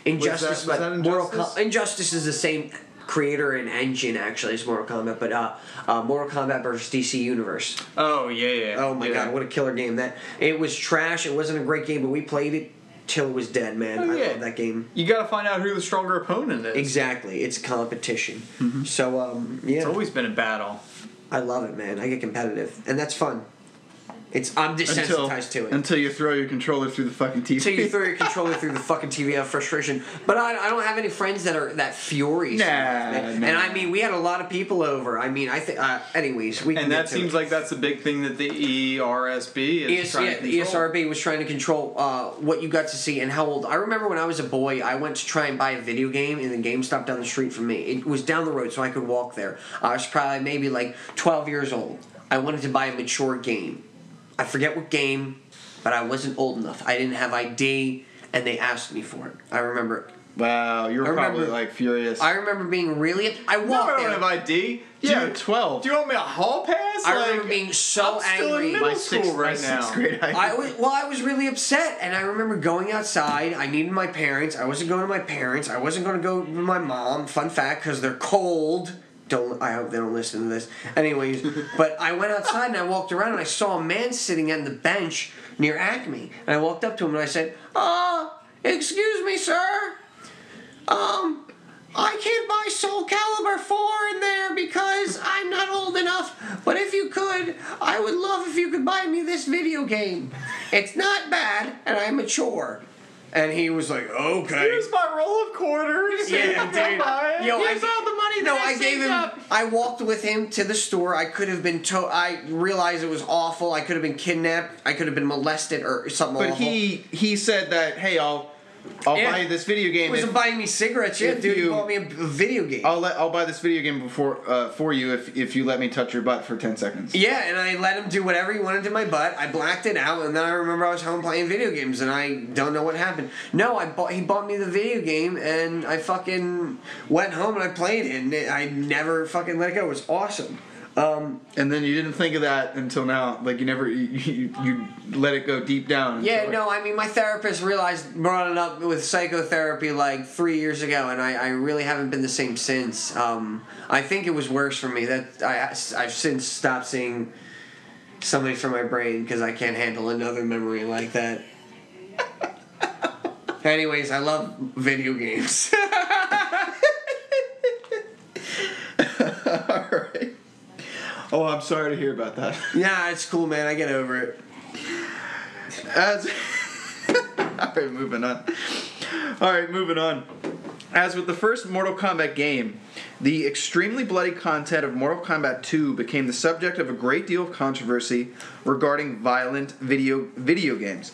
Injustice? Was that- was but that Mortal Injustice? Com- Injustice is the same creator and engine actually as Mortal Kombat, but uh, uh, Mortal Kombat versus DC Universe. Oh yeah, yeah. Oh my yeah. god, what a killer game that! It was trash. It wasn't a great game, but we played it till it was dead, man. Oh, I love that game. You gotta find out who the stronger opponent is. Exactly, it's competition. So um, yeah, It's always been a battle. I love it, man. I get competitive, and that's fun. It's I'm until desensitized to it. until you throw your controller through the fucking TV. Until you throw your controller through the fucking TV out of frustration. But I, I don't have any friends that are that furious. Nah, and. I mean, we had a lot of people over. I mean, I think. Uh, anyways, we And that seems it. like that's the big thing that the ERSB is ES, trying yeah, to the control. ESRB was trying to control uh, what you got to see and how old. I remember when I was a boy, I went to try and buy a video game in the GameStop down the street from me. It was down the road, so I could walk there. I was probably maybe like 12 years old. I wanted to buy a mature game. I forget what game, but I wasn't old enough. I didn't have ID, and they asked me for it. I remember. wow, you I were probably remember- like furious. I remember being really. I No, walked I don't have ID. Do yeah, you, twelve. do you want me a hall pass? I like, remember being so I'm still angry. in middle my school sixth, right my now. sixth grade. I was well. I was really upset, and I remember going outside. I needed my parents. I wasn't going to my parents. I wasn't going to go with my mom. Fun fact, because they're cold. Don't. I hope they don't listen to this. Anyways, but I went outside and I walked around and I saw a man sitting on the bench near Acme, and I walked up to him and I said, "Uh, excuse me, sir. Um." I can't buy Soul Calibur 4 in there because I'm not old enough. But if you could, I would love if you could buy me this video game. It's not bad, and I'm mature. And he was like, okay. Here's my roll of quarters. Yeah, dude. Yo, Here's I, all the money No, that I I gave him. up. I walked with him to the store. I could have been. To- I realized it was awful. I could have been kidnapped. I could have been molested or something but awful. he he said that hey, I'll I'll Yeah. buy you this video He game. wasn't if- buying me cigarettes. If dude. he you- bought me a, a video game. I'll let I'll buy this video game before uh, for you if if you let me touch your butt for ten seconds. Yeah, and I let him do whatever he wanted to my butt. I blacked it out, and then I remember I was home playing video games, and I don't know what happened. No, I bought. He bought me the video game, and I fucking went home and I played it, and it, I never fucking let it go. It was awesome. Um, And then you didn't think of that until now. Like you never you, you, you let it go deep down. yeah, no, I mean, my therapist realized brought it up with psychotherapy like three years ago, and I, I really haven't been the same since. Um, I think it was worse for me that I I've since stopped seeing somebody from my brain because I can't handle another memory like that. Anyways, I love video games. All right. Oh, I'm sorry to hear about that. yeah, it's cool, man. I get over it. As all right, moving on. All right, moving on. As with the first Mortal Kombat game, The extremely bloody content of Mortal Kombat 2 became the subject of a great deal of controversy regarding violent video video games.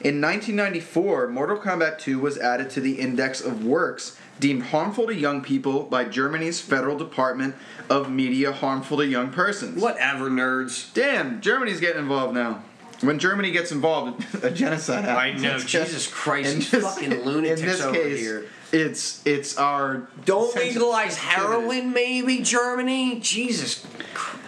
In 1994, Mortal Kombat 2 was added to the index of works deemed harmful to young people by Germany's Federal Department of Media harmful to young persons. Whatever, nerds. Damn, Germany's getting involved now. When Germany gets involved, a genocide happens. I know. It's Jesus Christ, in this- fucking lunatics in this over case, here. It's it's our Don't legalize heroin, maybe Germany. Jesus.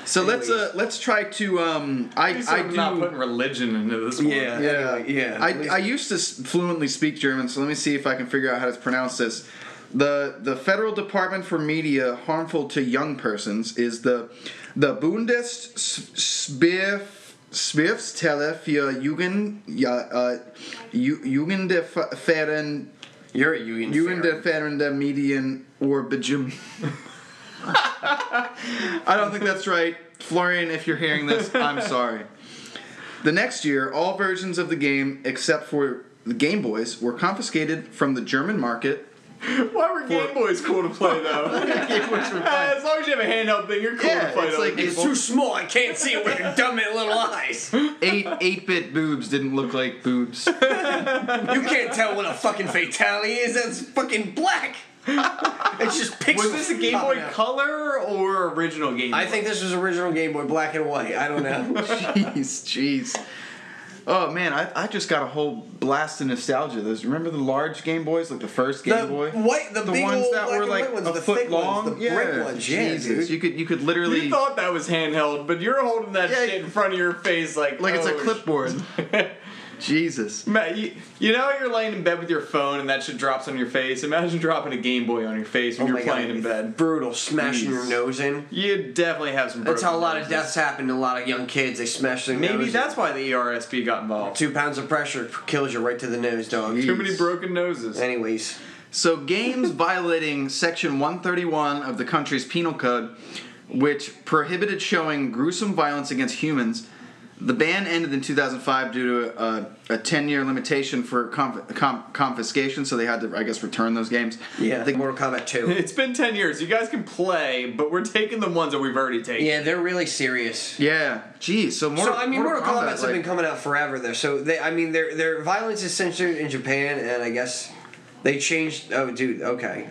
So let's uh let's try to um I At least I I'm do not putting religion into this one. Yeah. yeah Anyway, yeah, I I used to fluently speak German, so let me see if I can figure out how to pronounce this. The the Federal Department for Media harmful to young persons is the the Bundesschwierfstelle für Jugend ja uh, Ju- Jugendfern You're a. Jugendfernde Medien Orbigum. I don't think that's right. Florian, if you're hearing this, I'm sorry. The next year, all versions of the game, except for the Game Boys, were confiscated from the German market. Why were Game Boys cool to play though? Game Boys were Uh, as long as you have a handheld thing, you're cool Yeah, to play. it's other like- people. It's too small. I can't see it with your dumb little eyes. eight eight bit boobs didn't look like boobs. You can't tell what a fucking fatality is. That's fucking black. It's just pixels. Was this a Game Boy popping out. Color or original Game Boy? I think this was original Game Boy, black and white. I don't know. Jeez, jeez. Oh man, I, I just got a whole blast of nostalgia. Those remember the large Game Boys, like the first Game the Boy, white, the, the big ones old that were like ones, a the foot thick long. ones, the yeah, brick ones. Yeah, Jesus, dude. you could you could literally You thought that was handheld, but you're holding that Yeah, shit in front of your face like like it's a oh, clipboard. Jesus. Matt, you, you know you're laying in bed with your phone and that shit drops on your face. Imagine dropping a Game Boy on your face when Oh you're my God, playing in bed. Brutal, smashing your nose in. You definitely have some. That's how a lot of deaths happen to a lot of young kids. They smash their nose. Maybe nose that's in. why the ERSP got involved. two pounds of pressure kills you right to the nose, dog. Jeez. Too many broken noses. Anyways, So games violating Section 131 of the country's penal code, which prohibited showing gruesome violence against humans. The ban ended in 2005 due to a, a 10-year limitation for conf- com- confiscation, so they had to, I guess, return those games. yeah, I think Mortal Kombat 2. It's been 10 years. You guys can play, but we're taking the ones that we've already taken. yeah, they're really serious. Yeah, geez. So, Mortal, so I mean, Mortal, Kombat's like, have been coming out forever there. So they, I mean, their their violence is censored in Japan, and I guess they changed. Oh, dude, okay.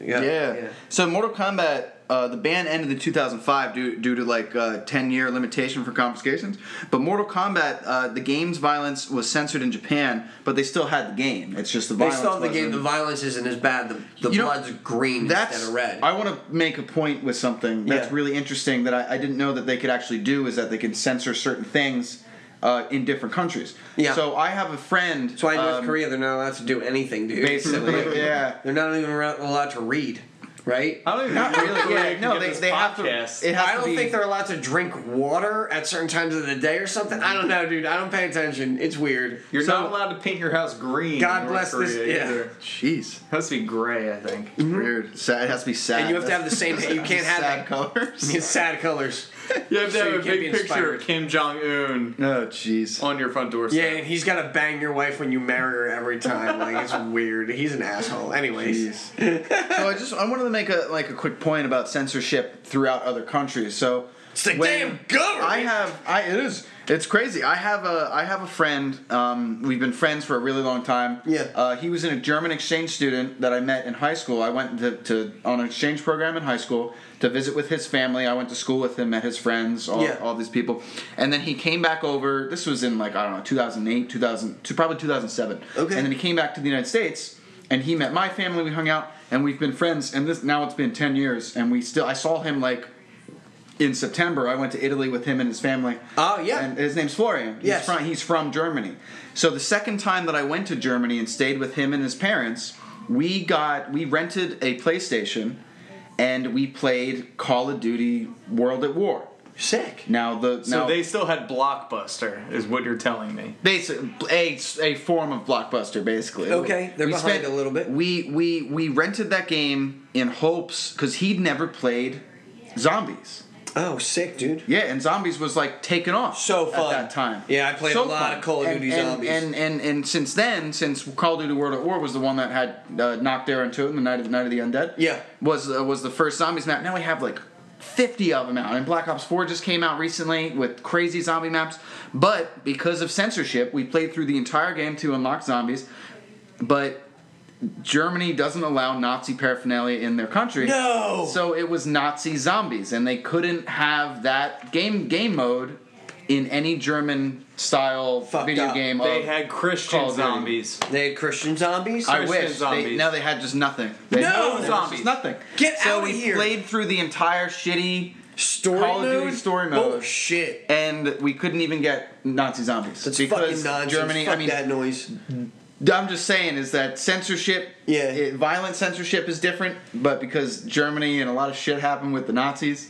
Yeah. Yeah. So Mortal Kombat, uh, the ban ended in 2005 due, due to like a 10 year limitation for confiscations. But Mortal Kombat, uh, the game's violence was censored in Japan, but they still had the game. It's just the They violence. still have the game. The violence isn't as bad. The, the You know, blood's green instead of red. I want to make a point with something that's Yeah. really interesting that I, I didn't know that they could actually do is that they can censor certain things uh, in different countries. Yeah. So I have a friend. Why in North um, Korea they're not allowed to do anything, dude. Basically, yeah. They're not even allowed to read, right? I don't even Not think really. Yeah, no, they, they have to. podcast. It has I don't be, think they're allowed to drink water at certain times of the day or something. I don't know, dude. I don't pay attention. It's weird. You're So- not allowed to paint your house green. God in bless North this- yeah. either. Jeez. It has to be gray, I think. Mm-hmm. Weird. Sad. It has to be sad. And you have to have the same. You can't have sad that. colors. It's sad colors. You have to So have you a can't big be picture inspired. of Kim Jong Un Oh, jeez. on your front door. Yeah, and he's got to bang your wife when you marry her every time. Like it's weird. He's an asshole. Anyways, so I just I wanted to make a like a quick point about censorship throughout other countries. So it's the when- damn government. I have I it is it's crazy. I have a I have a friend. Um, we've been friends for a really long time. Yeah. Uh, he was in a German exchange student that I met in high school. I went to, to on an exchange program in high school to visit with his family. I went to school with him, met his friends, all, Yeah. all these people, and then he came back over. This was in like I don't know 2008, 2000, probably 2007. Okay. And then he came back to the United States, and he met my family. We hung out, and we've been friends. And this now it's been 10 years, and we still I saw him like in September, I went to Italy with him and his family. Oh, yeah. And his name's Florian. He's Yes. From, he's from Germany. So the second time that I went to Germany and stayed with him and his parents, we got we rented a PlayStation, and we played Call of Duty World at War. Sick. Now the So now they still had Blockbuster, is what you're telling me. Basic, a, a form of blockbuster, basically. Okay, they're behind a little bit. We we we rented that game in hopes because he'd never played zombies. Oh, sick, dude. Yeah, and zombies was like taken off So fun. at that time. Yeah, I played a lot of Call of Duty and, Zombies. And, and and since then, since Call of Duty World at War was the one that had uh, knocked Aaron it, the Night of the Night of the Undead. Yeah. was uh, was the first zombies map. Now we have like. 50 of them out. And Black Ops 4 just came out recently with crazy zombie maps. But because of censorship, we played through the entire game to unlock zombies. But Germany doesn't allow Nazi paraphernalia in their country. No! So it was Nazi zombies, and they couldn't have that game game mode in any German style Fucked video up. game. They of had Call Christian Duty. zombies. They had Christian zombies. I Christian wish. They, zombies. now they had just nothing. They No! there was Zombies. just nothing. Get so outta we here. played through the entire shitty story Call of mode? Duty story mode. Bullshit. and we couldn't even get Nazi zombies That's because fucking nonsense. Germany. Fuck I mean, that noise. I'm just saying is that censorship, Yeah. it- violent censorship is different, but because Germany and a lot of shit happened with the Nazis,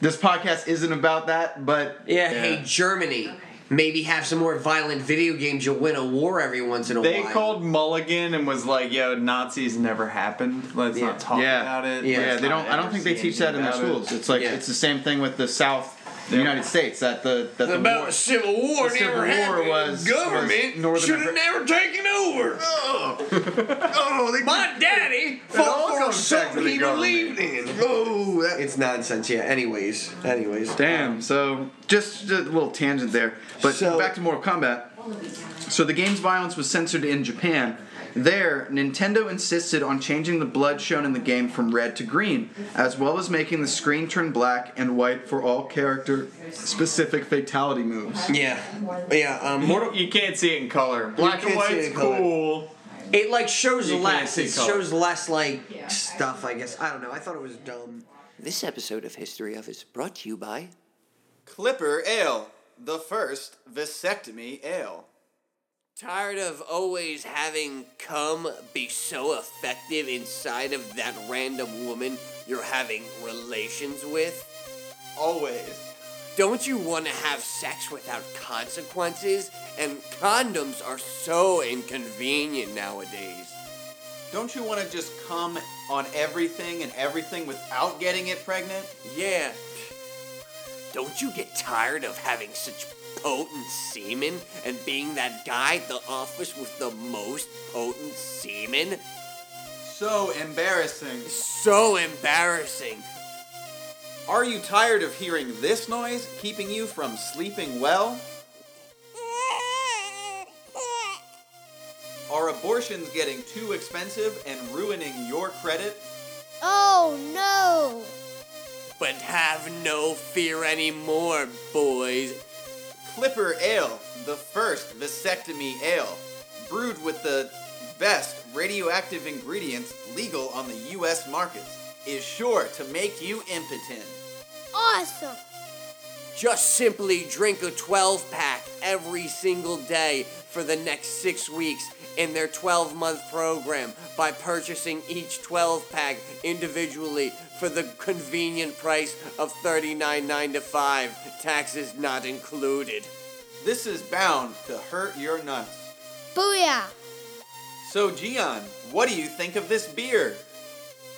this podcast isn't about that. But Yeah, hey Germany, maybe have some more violent video games. You'll win a war every once in a They while. They called Mulligan and was like, "Yo, Nazis never happened. Let's Yeah. not talk yeah, about it." Yeah. yeah, Let's they don't. I don't think they teach that in their anything about schools. It's like Yeah. it's the same thing with the South, the Yeah. United States. That the that the about war, the Civil War the Civil never War happened. was- Government was should have Afri- never taken over. oh, oh they My daddy fought for comes something he believed in. Oh, that, it's nonsense. Yeah. Anyways, anyways. Damn. Um, so just, just a little tangent there. But So- back to Mortal Kombat. So the game's violence was censored in Japan. There, Nintendo insisted on changing the blood shown in the game from red to green, as well as making the screen turn black and white for all character-specific fatality moves. Yeah. Yeah. Um, Mortal. You can't see it in color. Black and can't see it white's in color. cool. It like shows You can't less. see It color. shows less like stuff. I guess. I don't know. I thought it was dumb. This episode of History of is brought to you by Clipper Ale, the first vasectomy ale. Tired of always having come be so effective inside of that random woman you're having relations with? Always. Don't you want to have sex without consequences? And condoms are so inconvenient nowadays. Don't you want to just come on everything and everything without getting it pregnant? Yeah. Don't you get tired of having such potent semen and being that guy at the office with the most potent semen? So embarrassing. So embarrassing. Are you tired of hearing this noise keeping you from sleeping well? Are abortions getting too expensive and ruining your credit? Oh no! But have no fear anymore, boys. Clipper Ale, the first vasectomy ale, brewed with the best radioactive ingredients legal on the US markets, is sure to make you impotent. Awesome! Just simply drink a 12 pack every single day for the next six weeks in their 12 month program by purchasing each 12 pack individually for the convenient price of $39.95, taxes not included. This is bound to hurt your nuts. Booyah! So, Gian, what do you think of this beer?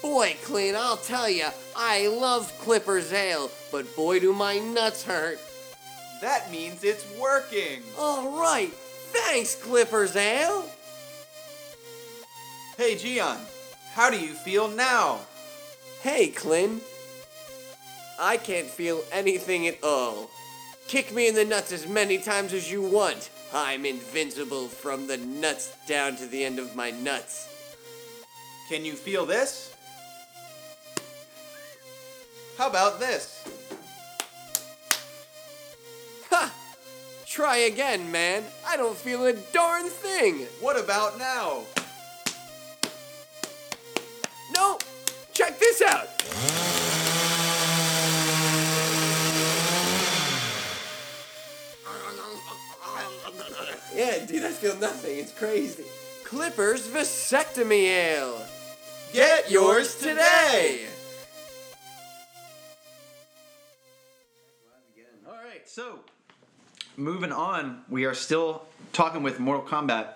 Boy, Clint, I'll tell ya, I love Clipper's Ale, but boy, do my nuts hurt. That means it's working. All right, thanks, Clipper's Ale. Hey, Gian, how do you feel now? Hey, Clint. I can't feel anything at all. Kick me in the nuts as many times as you want. I'm invincible from the nuts down to the end of my nuts. Can you feel this? How about this? Ha! Try again, man. I don't feel a darn thing. What about now? No! Check this out! Yeah, dude, I feel nothing. It's crazy. Clippers Vasectomy Ale. Get yours today! All right, so moving on, we are still talking with Mortal Kombat.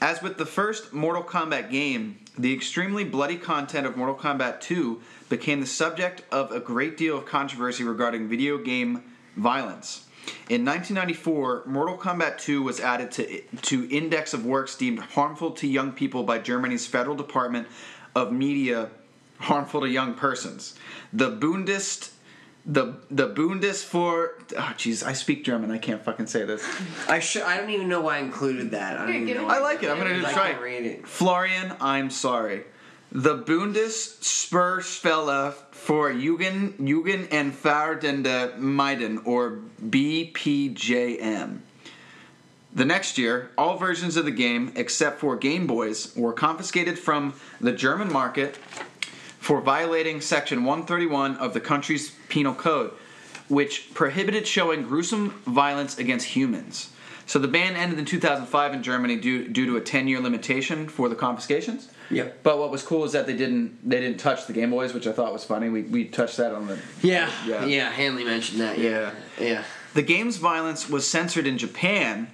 As with the first Mortal Kombat game, the extremely bloody content of Mortal Kombat 2 became the subject of a great deal of controversy regarding video game violence. In 1994, Mortal Kombat 2 was added to to index of works deemed harmful to young people by Germany's Federal Department of Media harmful to young persons. The Bundes the the Bundes for oh jeez, I speak German. I can't fucking say this. I should. I don't even know why I included that. I don't even know. I like it. I'm gonna I just try. can't read it. Florian, I'm sorry. The Bundesspurschwelle for Jugend, Jugend and Fahrende Meiden, or BPJM. The next year, all versions of the game, except for Game Boys, were confiscated from the German market for violating Section 131 of the country's penal code, which prohibited showing gruesome violence against humans. So the ban ended in 2005 in Germany due, due to a 10-year limitation for the confiscations. Yep. But what was cool is that they didn't they didn't touch the Game Boys, which I thought was funny. We, we touched that on the Yeah, Yeah. yeah. Hanly mentioned that. Yeah, yeah. The game's violence was censored in Japan,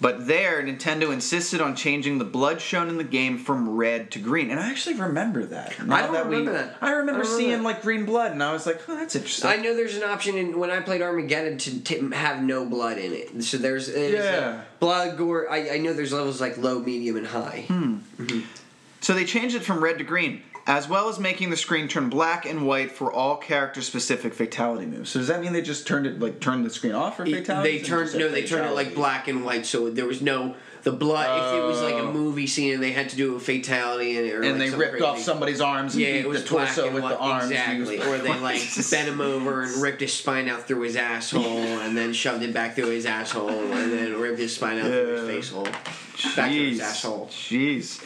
but there Nintendo insisted on changing the blood shown in the game from red to green. And I actually remember that. Now I don't remember that. I remember I remember seeing that. like green blood, and I was like, "Oh, that's interesting." I know there's an option in when I played Armageddon to t- have no blood in it. So there's, Yeah. blood gore. I, I know there's levels like low, medium, and high. Hmm. So they changed it from red to green, as well as making the screen turn black and white for all character-specific fatality moves. So does that mean they just turned it like turned the screen off for It- fatalities? they turned no, they turned it like black and white, so there was no the blood. if it was like a Oh. movie scene and they had to do a fatality and, And like they ripped crazy- off somebody's arms and Yeah, it was the torso with the arms. exactly. Or they like bent him over and ripped his spine out through his asshole, and then shoved it back through his asshole, and then ripped his spine out through his face hole, back through his Jeez. asshole. Jeez.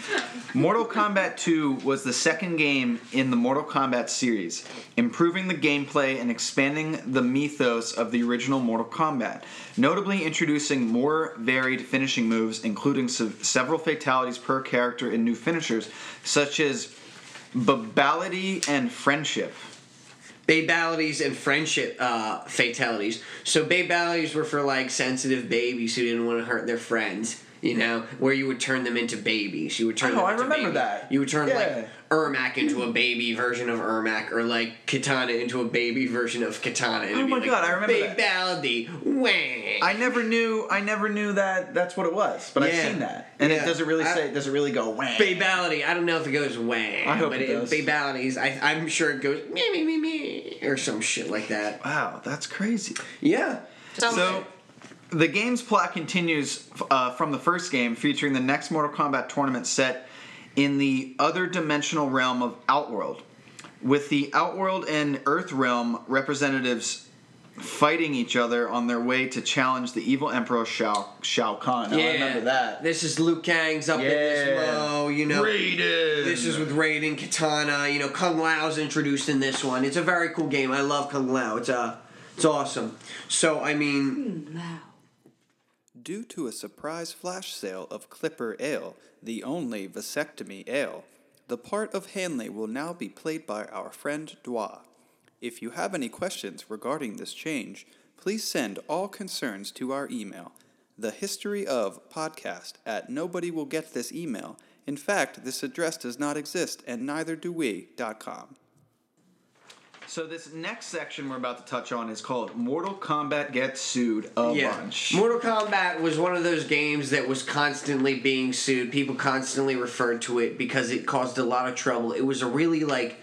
Mortal Kombat 2 was the second game in the Mortal Kombat series, improving the gameplay and expanding the mythos of the original Mortal Kombat, notably introducing more varied finishing moves, including se- several fatalities per character and new finishers, such as Babality and Friendship. Babalities and friendship uh, fatalities. So babalities were for like sensitive babies who didn't want to hurt their friends. You know, where you would turn them into babies. You would turn Oh, them I into remember babies. that. You would turn Yeah. like Ermac into a baby version of Ermac, or like Katana into a baby version of Katana. Oh it'd be my like, God, I remember that. Babality, wah. I never knew. I never knew that that's what it was, but I've seen that, and Yeah. it doesn't really I- say. Does it really go wang. Babality. I don't know if it goes wang. I hope but it does. Babalities. I, I'm sure it goes me me me me or some shit like that. Wow, that's crazy. Yeah. So, the game's plot continues uh, from the first game, featuring the next Mortal Kombat tournament set in the other dimensional realm of Outworld, with the Outworld and Earth realm representatives fighting each other on their way to challenge the evil Emperor Shao Shao Kahn. Now, I remember that. This is Liu Kang's up in this Yeah. mo, you know. Raiden. This is with Raiden, Katana, you know, Kung Lao's introduced in this one. It's a very cool game. I love Kung Lao. It's uh it's awesome. So I mean Due to a surprise flash sale of Clipper Ale, the only vasectomy ale, the part of Hanly will now be played by our friend Dwa. If you have any questions regarding this change, please send all concerns to our email, the history of podcast at nobody will get this email. In fact, this address does not exist and neither do we.com. So this next section we're about to touch on is called Mortal Kombat Gets Sued a yeah. Bunch. Mortal Kombat was one of those games that was constantly being sued. People constantly referred to it because it caused a lot of trouble. It was a really like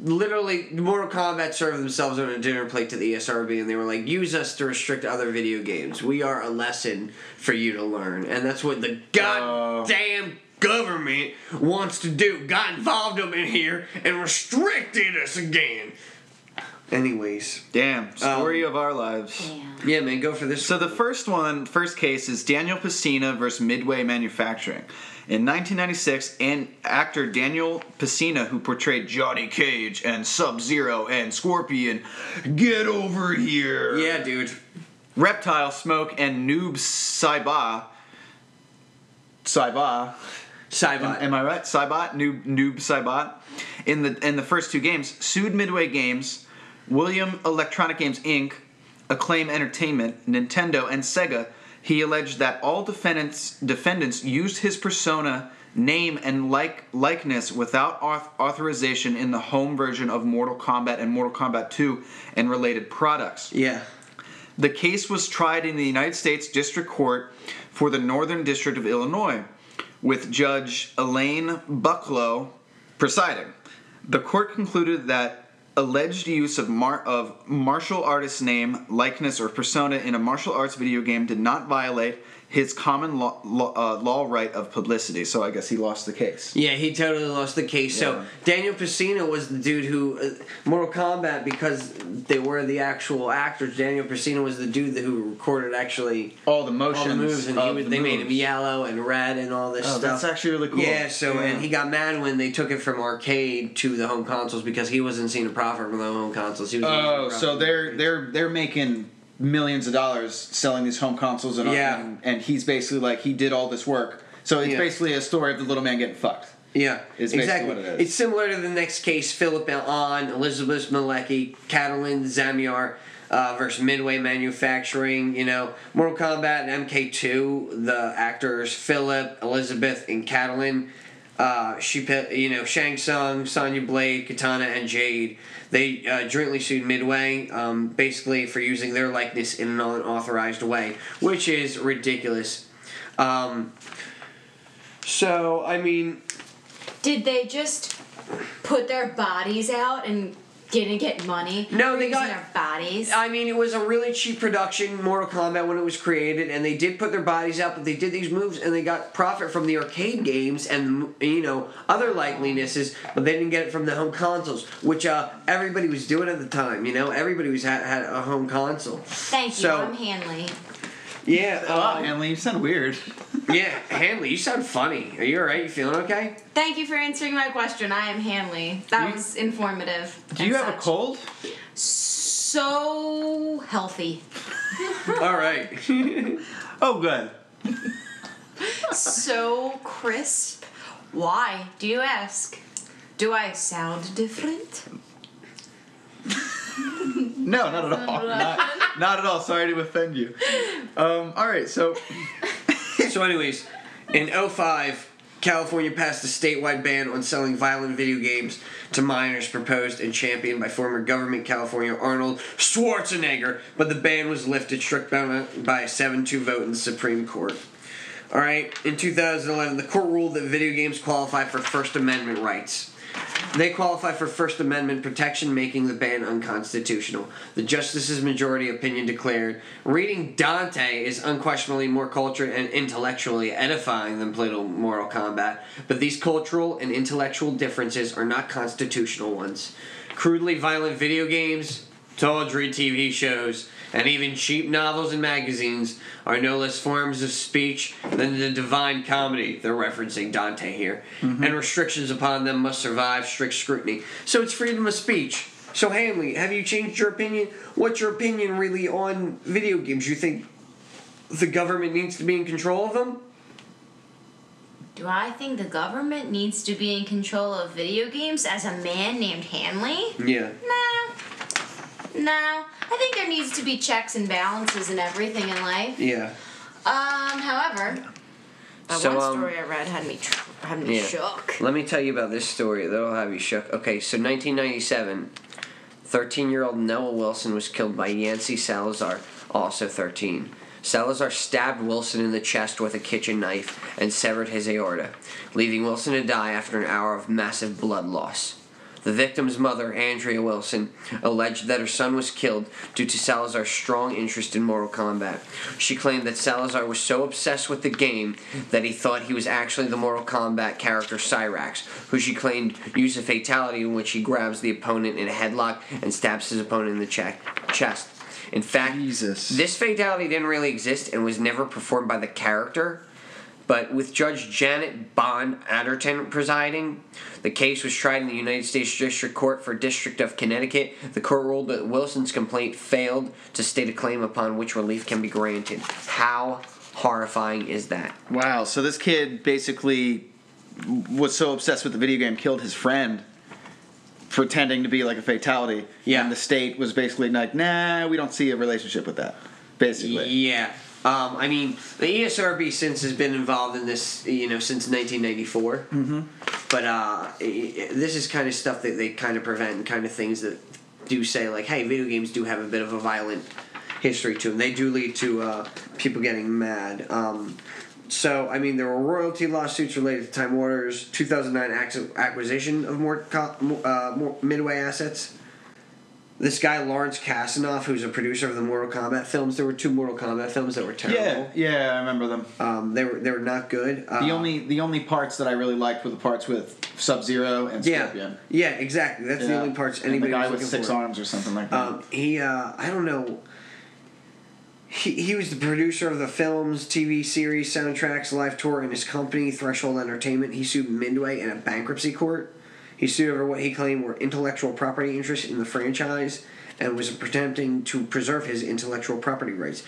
literally Mortal Kombat served themselves on a dinner plate to the ESRB and they were like, use us to restrict other video games. We are a lesson for you to learn. And that's what the oh. goddamn government wants to do. Got involved them in here and restricted us again. Anyways. Damn, story Um, of our lives. Yeah, man, go for this. So the first one, first case is Daniel Pesina versus Midway Manufacturing. In 1996, and actor Daniel Pesina, who portrayed Johnny Cage and Sub Zero and Scorpion, get over here. Yeah, dude. Reptile Smoke and Noob Saiba. Saiba. Saibot. Am, am I right? Saibot, Noob Noob Saibot. In the in the first two games, sued Midway Games, William Electronic Games Inc., Acclaim Entertainment, Nintendo, and Sega. He alleged that all defendants defendants used his persona name and like likeness without auth- authorization in the home version of Mortal Kombat and Mortal Kombat 2 and related products. Yeah. The case was tried in the United States District Court for the Northern District of Illinois, with Judge Elaine Bucklo presiding. The court concluded that alleged use of, mar- of martial artist name, likeness, or persona in a martial arts video game did not violate his common law, law, uh, law right of publicity. So I guess he lost the case. Yeah, he totally lost the case. So Daniel Pacino was the dude who uh, Mortal Kombat because they were the actual actors. Daniel Pacino was the dude who recorded actually All the all motions. the moves, and he was, the they made him yellow and red and all this Oh, stuff. that's actually really cool. Yeah. So Yeah. and he got mad when they took it from arcade to the home consoles because he wasn't seeing a profit from the home consoles. He was. Oh, so they're they're they're making millions of dollars selling these home consoles and Yeah. and, and he's basically like he did all this work. So it's Yeah. basically a story of the little man getting fucked. Yeah, Is exactly. what it is. It's similar to the next case: Philip Ahn Elizabeth Malecki, Katalin Zamiar uh, versus Midway Manufacturing. You know, Mortal Kombat and MK2. The actors Philip, Elizabeth, and Catalin. Uh, she, you know, Shang Tsung, Sonya Blade, Katana, and Jade. They uh, jointly sued Midway, um, basically for using their likeness in an unauthorized way, which is ridiculous. Um, so, I mean, Did they just put their bodies out and didn't get money? No, they got- their bodies. I mean, it was a really cheap production, Mortal Kombat, when it was created, and they did put their bodies out, but they did these moves, and they got profit from the arcade games and you know other likelinesses, but they didn't get it from the home consoles, which uh, everybody was doing at the time. You know, everybody was had, had a home console. Thank you. so- I'm Hanly. Yeah, Wow, um, Hanly, you sound weird. yeah, Hanly, you sound funny. Are you alright? You feeling okay? Thank you for answering my question. I am Hanly. That You- was informative. Do you have a cold? So healthy. All right. Oh, good. so crisp. Why, do you ask? Do I sound different? No, not at all. not, not at all. Sorry to offend you. Um, all right, so So, anyways, in 05, California passed a statewide ban on selling violent video games to minors, proposed and championed by former government California Arnold Schwarzenegger, but the ban was lifted, struck down by a 7 2 vote in the Supreme Court. All right, in 2011, the court ruled that video games qualify for First Amendment rights. They qualify for First Amendment protection, making the ban unconstitutional. The justices' majority opinion declared reading Dante is unquestionably more cultured and intellectually edifying than playing Mortal Kombat, but these cultural and intellectual differences are not constitutional ones. Crudely violent video games, tawdry TV shows, and even cheap novels and magazines are no less forms of speech than the divine comedy. They're referencing Dante here. Mm-hmm. And restrictions upon them must survive strict scrutiny. So it's freedom of speech. So, Hanly, have you changed your opinion? What's your opinion really on video games? You think the government needs to be in control of them? Do I think the government needs to be in control of video games as a man named Hanly? Yeah. No. No. I think there needs to be checks and balances and everything in life. Yeah. Um, however, that So, one um, story I read had me tr- had me Yeah. shook. Let me tell you about this story. That'll have you shook. Okay, so 1997, 13 year old Noah Wilson was killed by Yancy Salazar, also 13. Salazar stabbed Wilson in the chest with a kitchen knife and severed his aorta, leaving Wilson to die after an hour of massive blood loss. The victim's mother, Andrea Wilson, alleged that her son was killed due to Salazar's strong interest in Mortal Kombat. She claimed that Salazar was so obsessed with the game that he thought he was actually the Mortal Kombat character Cyrax, who she claimed used a fatality in which he grabs the opponent in a headlock and stabs his opponent in the che- chest. In fact, Jesus. this fatality didn't really exist and was never performed by the character. But with Judge Janet Bond Arterton presiding, the case was tried in the United States District Court for District of Connecticut. The court ruled that Wilson's complaint failed to state a claim upon which relief can be granted. How horrifying is that? wow. So this kid basically was so obsessed with the video game, killed his friend, pretending to be like a fatality. Yeah. And the state was basically like, nah, we don't see a relationship with that. Basically. Yeah. Um, I mean, the ESRB since has been involved in this, you know, since 1994. Mm-hmm. But uh, this is kind of stuff that they kind of prevent, and kind of things that do say like, hey, video games do have a bit of a violent history to them. They do lead to uh, people getting mad. Um, so, I mean, there were royalty lawsuits related to Time Warner's 2009 acquisition of more, uh, more Midway assets. This guy Lawrence Kasanoff, who's a producer of the Mortal Kombat films, there were two Mortal Kombat films that were terrible. yeah, yeah, I remember them. Um, they were they were not good. Uh, The only the only parts that I really liked were the parts with Sub Zero and Scorpion. yeah exactly. That's the only parts And anybody the guy was with six for. arms or something like that. Um, he, uh, I don't know. He, he was the producer of the films, TV series, soundtracks, live tour, and his company, Threshold Entertainment. He sued Midway in a bankruptcy court. He sued over what he claimed were intellectual property interests in the franchise and was attempting to preserve his intellectual property rights.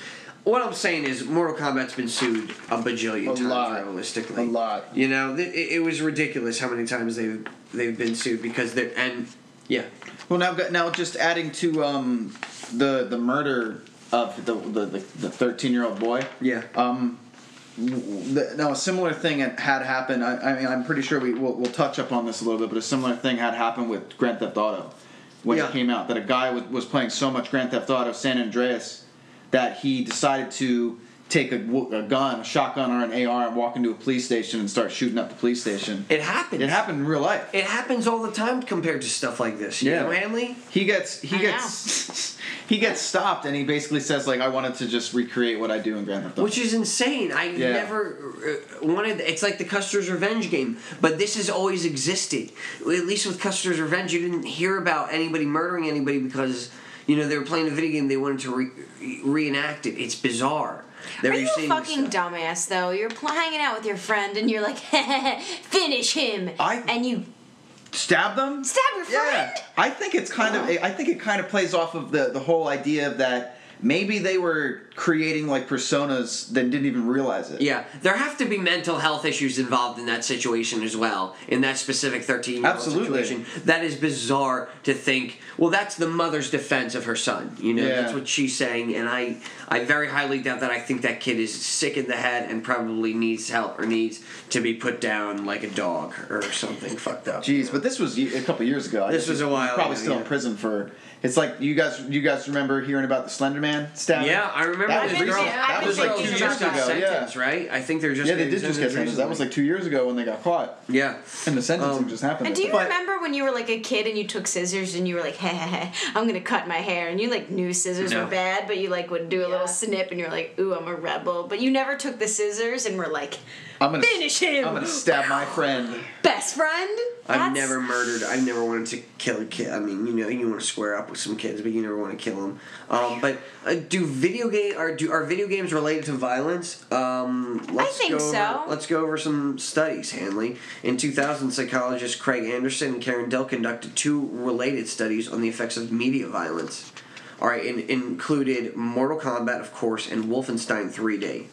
What I'm saying is, Mortal Kombat's been sued a bajillion A times, lot. realistically. A lot. You know, it, it was ridiculous how many times they've they've been sued because they're and yeah. Well, now now just adding to um, the the murder of the the the thirteen year old boy. Yeah. Um, now a similar thing had happened. I, I mean, I'm pretty sure we will we'll touch up on this a little bit, but a similar thing had happened with Grand Theft Auto when Yeah. it came out. That a guy was, was playing so much Grand Theft Auto San Andreas that he decided to take a gun, a shotgun, or an AR and walk into a police station and start shooting up the police station. It happens. It happened in real life. It happens all the time compared to stuff like this. You Yeah. know, Hanly? He gets he I gets he gets stopped and he basically says like I wanted to just recreate what I do in Grand Theft Auto. Which is insane. I Yeah. never uh, wanted. It's like the Custer's Revenge game, but this has always existed. At least with Custer's Revenge, you didn't hear about anybody murdering anybody because you know they were playing a video game. They wanted to re- reenact it. It's bizarre. Are you a fucking stuff. dumbass though? You're hanging out with your friend and you're like, finish him, I- and you Stab them? stab your friend. Yeah. I think it's kind of I think it kind of plays off of the the whole idea of that maybe they were creating like personas that didn't even realize it. Yeah, there have to be mental health issues involved in that situation as well. In that specific thirteen year old situation, that is bizarre to think. Well, that's the mother's defense of her son. You know, Yeah. that's what she's saying, and I, I very highly doubt that. I think that kid is sick in the head and probably needs help or needs to be put down like a dog or something fucked up. Jeez, but this was a couple years ago. I This was a while ago. Probably ago, still in prison for. It's like you guys. You guys remember hearing about the Slender Man stabbing? Yeah, I remember That was this girl. yeah, that was like two years just got ago. Yeah. right? I think they're just Yeah, they did just get sentenced. That was like two years ago when they got caught, yeah. and the sentencing Um, just happened. And do you But- remember when you were like a kid and you took scissors and you were like, "Hey, heh heh, I'm gonna cut my hair and you like knew scissors No. were bad, but you like would do a little snip and you're like, ooh, I'm a rebel. But you never took the scissors and were like, I'm gonna finish him. I'm gonna stab my friend. best friend. I've That's- never murdered. I've never wanted to kill a kid. I mean, you know, you want to square up with some kids, but you never want to kill them. Um, but uh, do video game are do are video games related to violence? Um, let's think go over, so. Let's go over some studies, Hanly. In 2000, psychologists Craig Anderson and Karen Dill conducted two related studies on the effects of media violence. All right, and included Mortal Kombat, of course, and Wolfenstein 3D.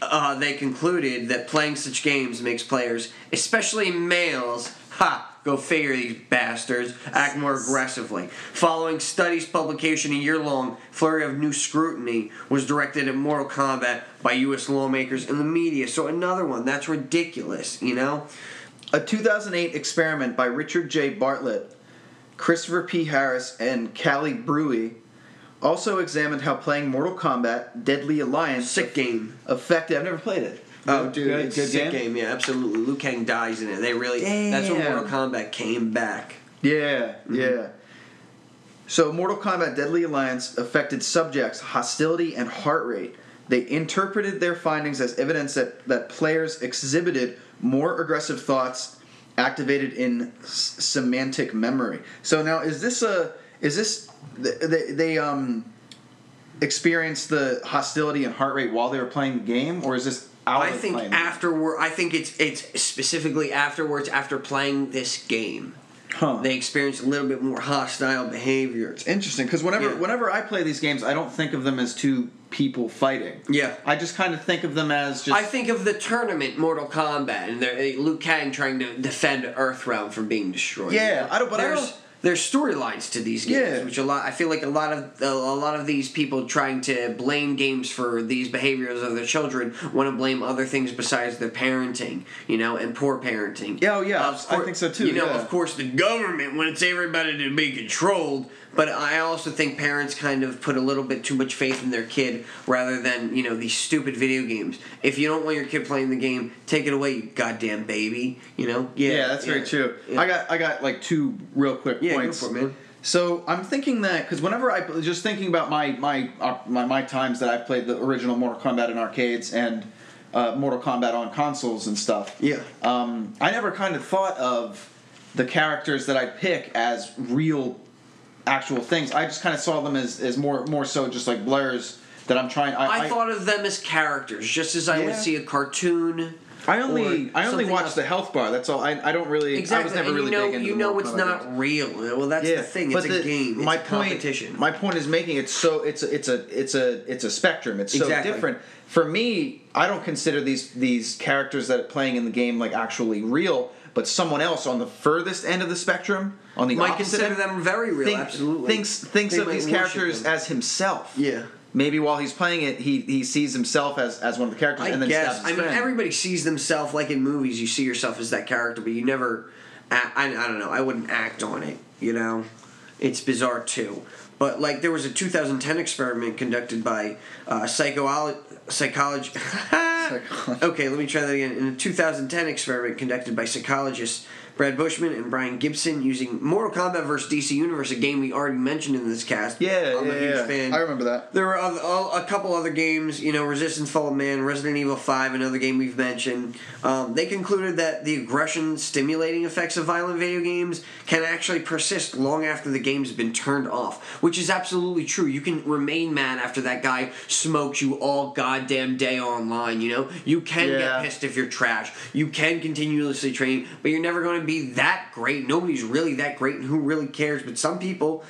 Uh, they concluded that playing such games makes players, especially males, ha, go figure these bastards, act more aggressively. Following studies publication, a year long flurry of new scrutiny was directed at Mortal Kombat by U.S. lawmakers and the media. So another one, that's ridiculous, you know? A 2008 experiment by Richard J. Bartlett, Christopher P. Harris, and Callie Bruey also examined how playing Mortal Kombat Deadly Alliance Sick game. affected. I've never played it. Oh, dude, Good- it's good sick game? game? Yeah, absolutely. Liu Kang dies in it. They really. That's when Mortal Kombat came back. Yeah, Mm-hmm. yeah. So, Mortal Kombat Deadly Alliance affected subjects' hostility and heart rate. They interpreted their findings as evidence that, that players exhibited more aggressive thoughts activated in s- semantic memory. So now, is this a is this they, they um experienced the hostility and heart rate while they were playing the game, or is this out I of think afterward. I think it's it's specifically afterwards after playing this game. Huh. They experience a little bit more hostile behavior. It's interesting because whenever Yeah. whenever I play these games, I don't think of them as two people fighting. Yeah. I just kind of think of them as just. I think of the tournament Mortal Kombat and there- Liu Kang trying to defend Earthrealm from being destroyed. Yeah, I don't- but I there's, don't- there's storylines to these games, Yeah. which a lot I feel like a lot of a lot of these people trying to blame games for these behaviors of their children want to blame other things besides their parenting, you know, and poor parenting. Yeah, oh, yeah, Of I think so too, You know, yeah. of course, the government wants everybody to be controlled, but I also think parents kind of put a little bit too much faith in their kid rather than you know these stupid video games. If you don't want your kid playing the game, take it away, you goddamn baby. You know. Yeah, that's very true. Yeah. I got I got like two real quick Yeah, go points. for it, man. So I'm thinking that because whenever I just thinking about my my, uh, my my times that I've played the original Mortal Kombat in arcades and uh, Mortal Kombat on consoles and stuff. Yeah. Um, I never kind of thought of the characters that I pick as real, actual things. I just kind of saw them as, as more more so just like blurs that I'm trying. I, I, thought of them as characters, just as I would see a cartoon. I only I only else. the health bar. That's all. I, I don't really. Exactly, I was never and really you know, big into you know, it's not games. real. Well, that's the thing. It's but a the- game. It's my a point, competition. My point is making it so it's a, it's a it's a it's a spectrum. It's so different. For me, I don't consider these these characters that are playing in the game like actually real, but someone else on the furthest end of the spectrum, on the Might opposite consider end, them very real. think- absolutely. thinks thinks They of these characters them. as himself. Yeah. Maybe while he's playing it, he he sees himself as, as one of the characters, I and then guess. I mean, friend. everybody sees themselves like in movies. You see yourself as that character, but you never. Act, I, I don't know. I wouldn't act on it. You know, it's bizarre too. But like, there was a 2010 experiment conducted by uh, psycho psychology. okay, let me try that again. In a 2010 experiment conducted by psychologists Brad Bushman and Brian Gibson using Mortal Kombat vs. DC Universe, a game we already mentioned in this cast. Yeah, I'm yeah, a huge yeah. fan. I remember that. There were other, a couple other games, you know, Resistance Fall of Man, Resident Evil 5, another game we've mentioned. Um, they concluded that the aggression stimulating effects of violent video games can actually persist long after the game's been turned off, which is absolutely true. You can remain mad after that guy smokes you all goddamn day online, you know? You can Yeah. get pissed if you're trash. You can continuously train, but you're never going to be that great. Nobody's really that great, and who really cares? But some people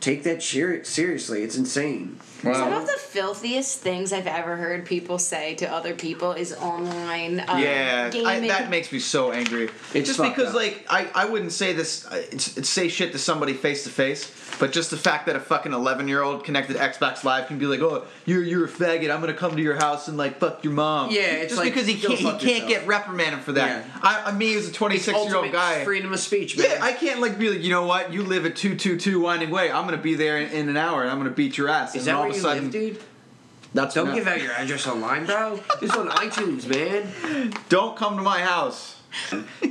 take that seriously. It's insane. Some of the filthiest things I've ever heard people say to other people is online uh, yeah, I, that makes me so angry. It's just because, up. like, I, I wouldn't say this, uh, it's, it's say shit to somebody face to face, but just the fact that a fucking eleven year old connected to Xbox Live can be like, oh, you're you're a faggot. I'm gonna come to your house and like fuck your mom. Yeah, it's just like, because he can't he can't yourself. get reprimanded for that. Yeah. I, I mean, as a 26 year old guy. freedom of speech, man. Yeah, I can't like be like, you know what? You live at two two two Winding Way. I'm gonna be there in, in an hour and I'm gonna beat your ass. Is and that all of a sudden, live, dude? That's Don't give out your address online, bro. This on iTunes, man. Don't come to my house.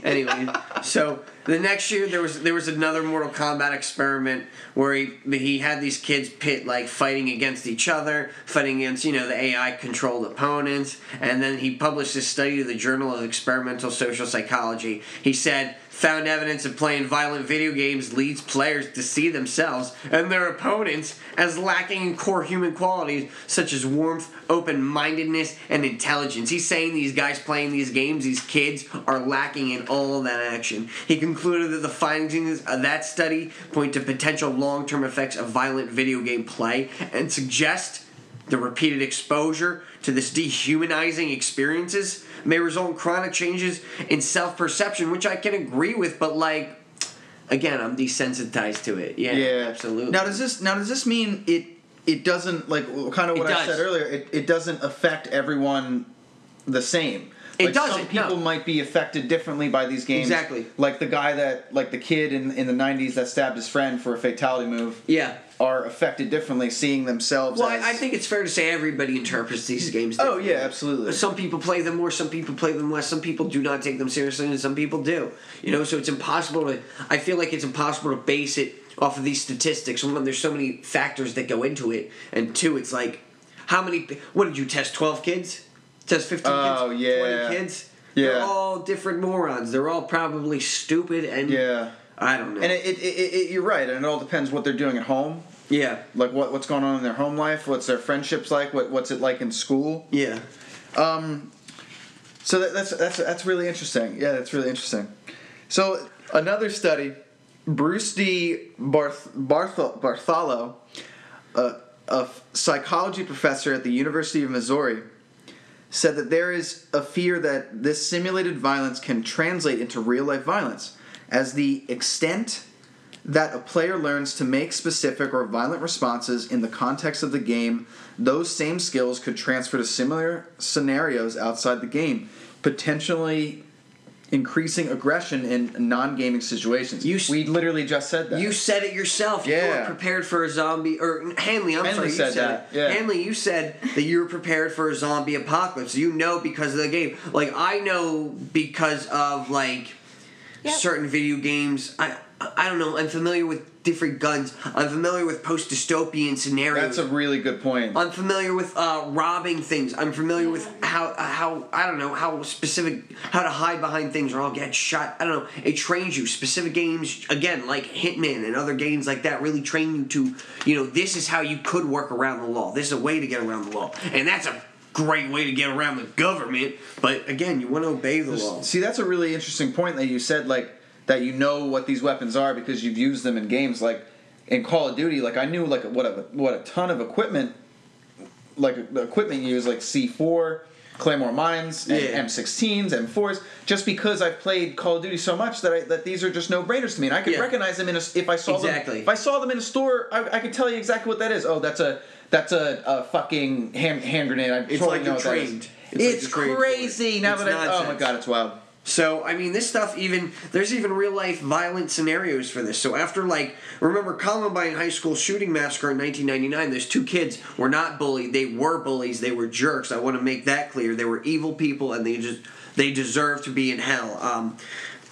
anyway, so the next year there was there was another Mortal Kombat experiment where he he had these kids pit like fighting against each other, fighting against you know the AI controlled opponents, and then he published this study to the Journal of Experimental Social Psychology. He said found evidence of playing violent video games leads players to see themselves and their opponents as lacking in core human qualities such as warmth, open mindedness, and intelligence. He's saying these guys playing these games, these kids, are lacking in all that action. He concluded that the findings of that study point to potential long term effects of violent video game play and suggest the repeated exposure to this dehumanizing experiences may result in chronic changes in self perception, which I can agree with, but like, again, I'm desensitized to it. Yeah, yeah, absolutely. Now does this now does this mean it it doesn't like kind of what I said earlier? It, it doesn't affect everyone the same. It Like, Some people no. might be affected differently by these games. Exactly. Like the guy that like the kid in in the '90s that stabbed his friend for a fatality move. Yeah. Are affected differently, seeing themselves. Well, as, I I think it's fair to say everybody interprets these games. Oh yeah, absolutely. Some people play them more, some people play them less, some people do not take them seriously, and some people do. You know, so it's impossible to. I feel like it's impossible to base it off of these statistics. One, there's so many factors that go into it, and two, it's like, how many? What did you test? Twelve kids? Test fifteen Oh, kids? yeah. Twenty kids? Yeah. They're all different morons. They're all probably stupid and Yeah. I don't know. And it, it, it, you're right, and it all depends what they're doing at home. yeah, Like what what's going on in their home life, what's their friendships like, what what's it like in school. yeah. Um, So that, that's that's that's really interesting. Yeah, that's really interesting. So another study, Bruce D. Barth, Barthol, Bartholo, a, a psychology professor at the University of Missouri, said that there is a fear that this simulated violence can translate into real life violence, as the extent that a player learns to make specific or violent responses in the context of the game, those same skills could transfer to similar scenarios outside the game, potentially increasing aggression in non-gaming situations. You we literally just said that. You said it yourself. You Yeah. were prepared for a zombie. Or Hanly, I'm Hanly sorry, you said said, that, it. yeah. Hanly, you said that you were prepared for a zombie apocalypse. You know because of the game. Like I know because of like certain video games. I I don't know. I'm familiar with different guns. I'm familiar with post dystopian scenarios. That's a really good point. I'm familiar with uh, robbing things. I'm familiar with how how I don't know how specific how to hide behind things or I'll get shot. I don't know. It trains you. Specific games again like Hitman and other games like that really train you to you know this is how you could work around the law. This is a way to get around the law, and that's a great way to get around the government. But again, you want to obey the law. See, that's a really interesting point that you said, like that you know what these weapons are because you've used them in games. Like in Call of Duty, like I knew like what a what a ton of equipment, like equipment you use, like C four, Claymore mines, and Yeah. M16s, M4s, just because I've played Call of Duty so much that I, that these are just no brainers to me, and I could Yeah. recognize them in a, if I saw Exactly. them. If I saw them in a store, I, I could tell you exactly what that is. Oh, that's a that's a, a fucking hand hand grenade. I It's totally like know you're trained. It's It's, like trained for it. crazy now It's that I oh my god, it's wild. So I mean, this stuff even there's even real life violent scenarios for this. So after like remember Columbine High School shooting massacre in 1999, those two kids were not bullied. They were bullies. They were jerks. I want to make that clear. They were evil people, and they just they deserve to be in hell. Um,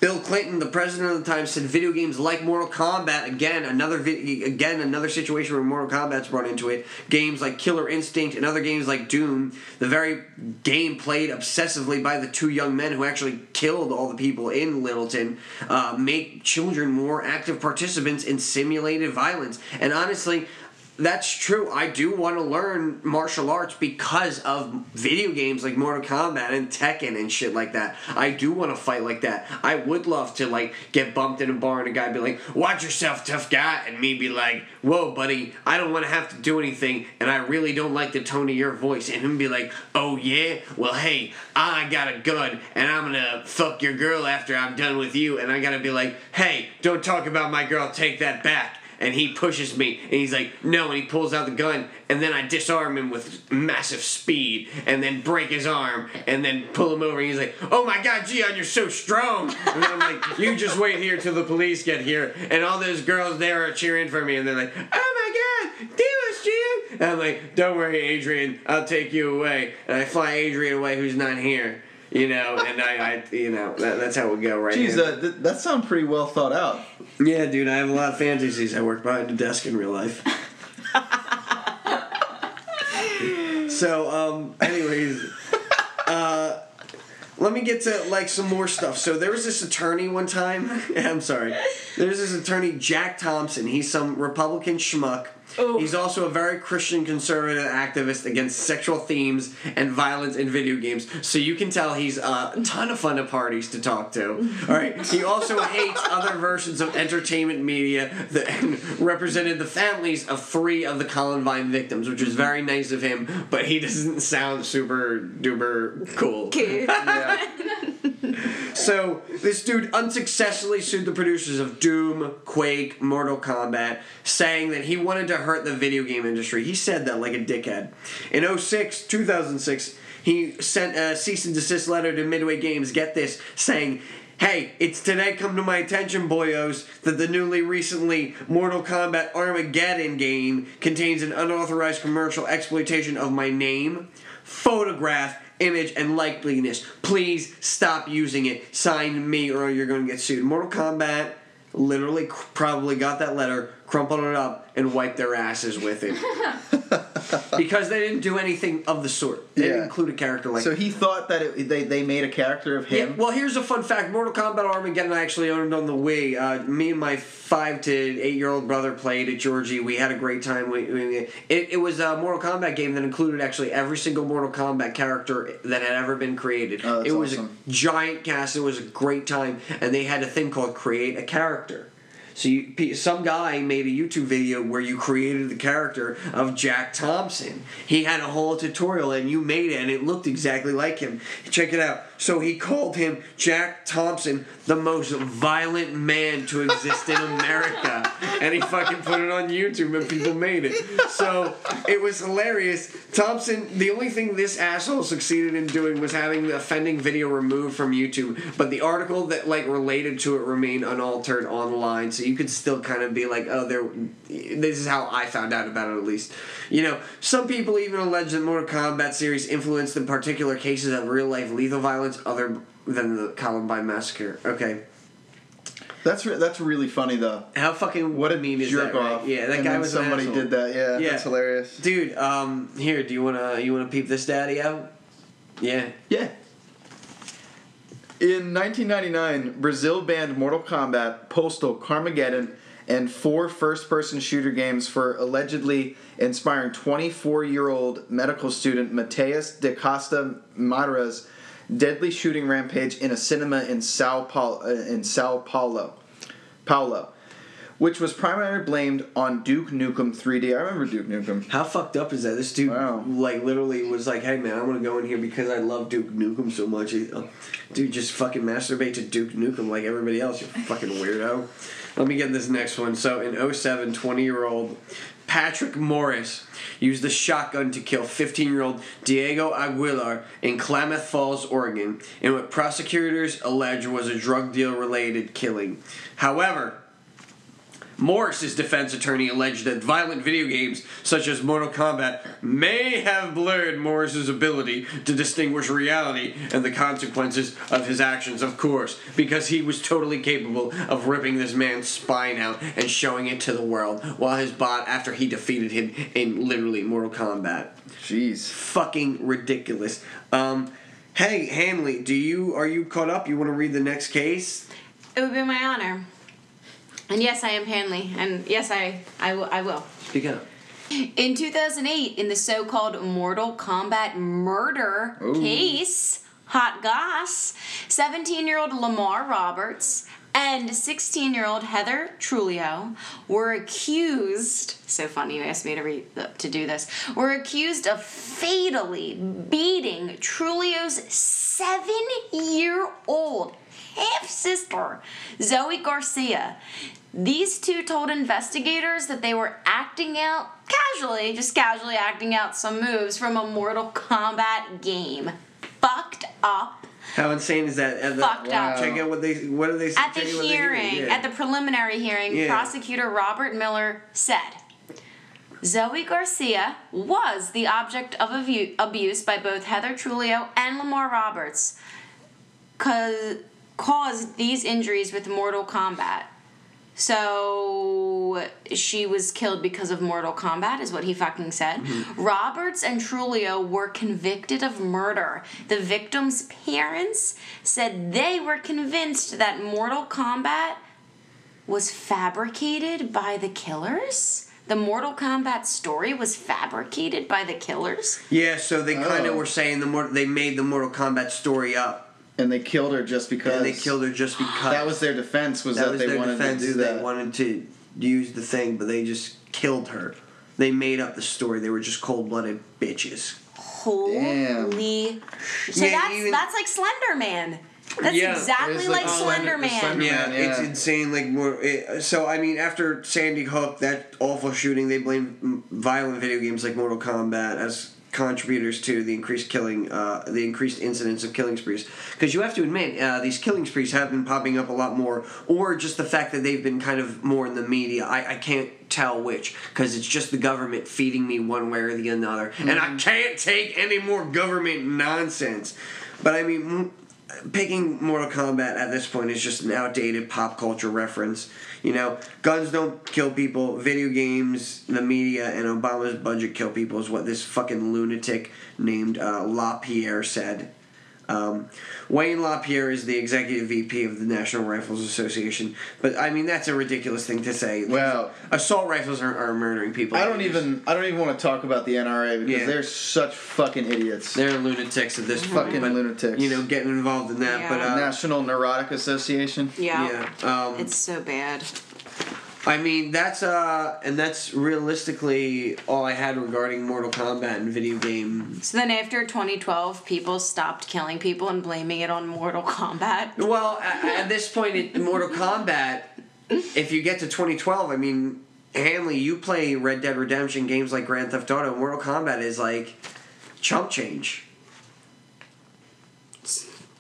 Bill Clinton, the president of the time, said video games like Mortal Kombat again another vi- again another situation where Mortal Kombat's brought into it. Games like Killer Instinct and other games like Doom, the very game played obsessively by the two young men who actually killed all the people in Littleton, uh, make children more active participants in simulated violence. And honestly. That's true. I do want to learn martial arts because of video games like Mortal Kombat and Tekken and shit like that. I do want to fight like that. I would love to like get bumped in a bar and a guy be like, "Watch yourself, tough guy," and me be like, "Whoa, buddy, I don't want to have to do anything, and I really don't like the tone of your voice." And him be like, "Oh yeah, well hey, I got a gun and I'm gonna fuck your girl after I'm done with you," and I gotta be like, "Hey, don't talk about my girl. Take that back." And he pushes me and he's like no and he pulls out the gun and then i disarm him with massive speed and then break his arm and then pull him over and he's like oh my god Gian, you're so strong. And i'm like you just wait here till the police get here and all those girls there are cheering for me and they're like oh my god do us Gian. And i'm like don't worry adrian i'll take you away. And i fly adrian away who's not here you know and i, I you know that, that's how we go right Jeez, that, that, that sounds pretty well thought out. Yeah, dude, I have a lot of fantasies. I work behind a desk in real life. so, um, anyways, uh, let me get to like some more stuff. So there was this attorney one time. I'm sorry. There's this attorney Jack Thompson. He's some Republican schmuck. He's also a very Christian conservative activist against sexual themes and violence in video games. So you can tell he's a ton of fun at parties to talk to. All right. He also hates other versions of entertainment media that represented the families of three of the Columbine victims, which was very nice of him. But he doesn't sound super duper cool. So this dude unsuccessfully sued the producers of Doom, Quake, Mortal Kombat, saying that he wanted to hurt the video game industry. He said that like a dickhead. In 06, 2006, he sent a cease and desist letter to Midway Games, get this, saying, Hey, it's today come to my attention, boyos, that the newly recently Mortal Kombat Armageddon game contains an unauthorized commercial exploitation of my name, photograph, image, and likeliness. Please stop using it. Sign me, or you're going to get sued. Mortal Kombat literally probably got that letter, crumpled it up, and wiped their asses with it. because they didn't do anything of the sort. They didn't Yeah. include a character like So he thought that it, they, they made a character of yeah, him. well, here's a fun fact. Mortal Kombat Armageddon I actually owned on the Wii. Uh, me and my five to eight year old brother played at Georgie. We had a great time. We, we, it, it was a Mortal Kombat game that included actually every single Mortal Kombat character that had ever been created. Oh, that's it was awesome. a giant cast. It was a great time. And they had a thing called Create a Character. So you, some guy made a YouTube video where you created the character of Jack Thompson. He had a whole tutorial and you made it and it looked exactly like him. Check it out. So he called him Jack Thompson, the most violent man to exist in America. And he fucking put it on YouTube and people made it. So it was hilarious. Thompson, the only thing this asshole succeeded in doing was having the offending video removed from YouTube, but the article that like related to it remained unaltered online, so you could still kind of be like, oh, there. This is how I found out about it, at least. You know, some people even allege that Mortal Kombat series influenced the particular cases of real life lethal violence, other than the Columbine massacre. Okay, That's re- that's really funny though. how fucking What a meme is jerk that? right? Yeah, that and guy was somebody did that. Yeah, Yeah. that's hilarious. Dude, um, here, do you wanna you wanna peep this daddy out? Yeah. Yeah. In 1999, Brazil banned Mortal Kombat, Postal, Carmageddon, and four first person shooter games for allegedly inspiring 24 year old medical student Mateus de Costa Madras' deadly shooting rampage in a cinema in Sao Paulo. Uh, in Sao Paulo. Paulo. Which was primarily blamed on Duke Nukem 3D. I remember Duke Nukem. How fucked up is that? This dude, Wow. like, literally was like, "Hey, man, I want to go in here because I love Duke Nukem so much." Uh, Dude, just fucking masturbate to Duke Nukem like everybody else. You fucking weirdo. Let me get this next one. So, in 07, 20 year old Patrick Morris used a shotgun to kill 15 year old Diego Aguilar in Klamath Falls, Oregon, in what prosecutors allege was a drug deal related killing. However, Morris's defense attorney alleged that violent video games such as Mortal Kombat may have blurred Morris's ability to distinguish reality and the consequences of his actions, of course, because he was totally capable of ripping this man's spine out and showing it to the world while his bot after he defeated him in literally Mortal Kombat. Jeez. Fucking ridiculous. Um hey Hanly, do you are you caught up? You want to read the next case? It would be my honor. And yes, I am Hanly. And yes, I, I, will, I will. Speak up. In 2008, in the so called Mortal Kombat murder oh. case, Hot Goss, 17 year old Lamar Roberts and 16 year old Heather Trulio were accused. So funny you asked me to, read, to do this. Were accused of fatally beating Trulio's seven year old half sister, Zoe Garcia. These two told investigators that they were acting out casually, just casually acting out some moves from a Mortal Kombat game. Fucked up. How insane is that? At the, Fucked up. Check out what they what do they At the check out what they do. hearing, Yeah. at the preliminary hearing, Yeah. prosecutor Robert Miller said Zoe Garcia was the object of abu- abuse by both Heather Trulio and Lamar Roberts, cause caused these injuries with Mortal Kombat. So she was killed because of Mortal Kombat, is what he fucking said. Mm-hmm. Roberts and Trulio were convicted of murder. The victims' parents said they were convinced that Mortal Kombat was fabricated by the killers. The Mortal Kombat story was fabricated by the killers. yeah, so they kind of Oh. were saying the more they made the Mortal Kombat story up, And they killed her just because. and they killed her just because That was their defense. Was that, that was they wanted defense. to do that? They wanted to use the thing, but they just killed her. They made up the story. They were just cold blooded bitches. Holy sh- So Yeah, that's even- that's like Slender Man. That's Yeah, exactly like, like Slender Slender- Man. Slender- Yeah, it's insane. Like more. It, so I mean, after Sandy Hook, that awful shooting, they blamed m- violent video games like Mortal Kombat as contributors to the increased killing, uh, the increased incidence of killing sprees. Because you have to admit, uh, these killing sprees have been popping up a lot more, or just the fact that they've been kind of more in the media. I, I can't tell which, because it's just the government feeding me one way or the other, and I can't take any more government nonsense. But I mean. picking Mortal Kombat at this point is just an outdated pop culture reference. You know, guns don't kill people. Video games, the media, and Obama's budget kill people is what this fucking lunatic named uh, LaPierre said. Um, Wayne LaPierre is the executive VP of the National Rifles Association, but I mean that's a ridiculous thing to say. Well- assault rifles are, are murdering people. I don't even. I don't even want to talk about the NRA because Yeah. they're such fucking idiots. They're lunatics at this point. Fucking but, lunatics. You know, getting involved in that, Yeah. but uh, National Neurotic Association. Yeah. yeah, um, It's so bad. I mean, that's uh, and that's realistically all I had regarding Mortal Kombat and video game. So then after 2012, people stopped killing people and blaming it on Mortal Kombat. Well, at, at this point in Mortal Kombat, if you get to 2012, I mean, Hanly, you play Red Dead Redemption games like Grand Theft Auto. Mortal Kombat is like chump change.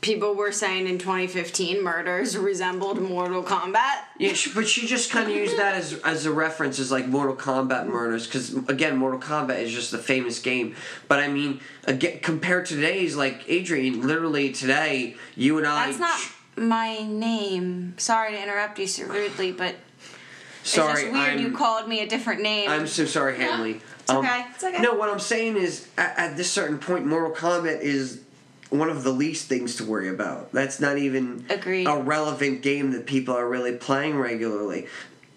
People were saying in 2015 murders resembled Mortal Kombat. Yeah, she, but she just kind of used that as as a reference as like Mortal Kombat murders because again, Mortal Kombat is just a famous game. But I mean, again, compared to today's, like Adrian, literally today, you and I. That's not my name. Sorry to interrupt you so rudely, but sorry, it's just weird I'm, you called me a different name. I'm so sorry, Hanly. It's um, okay, it's okay. No, what I'm saying is, at, at this certain point, Mortal Kombat is one of the least things to worry about. That's not even Agreed. a relevant game that people are really playing regularly.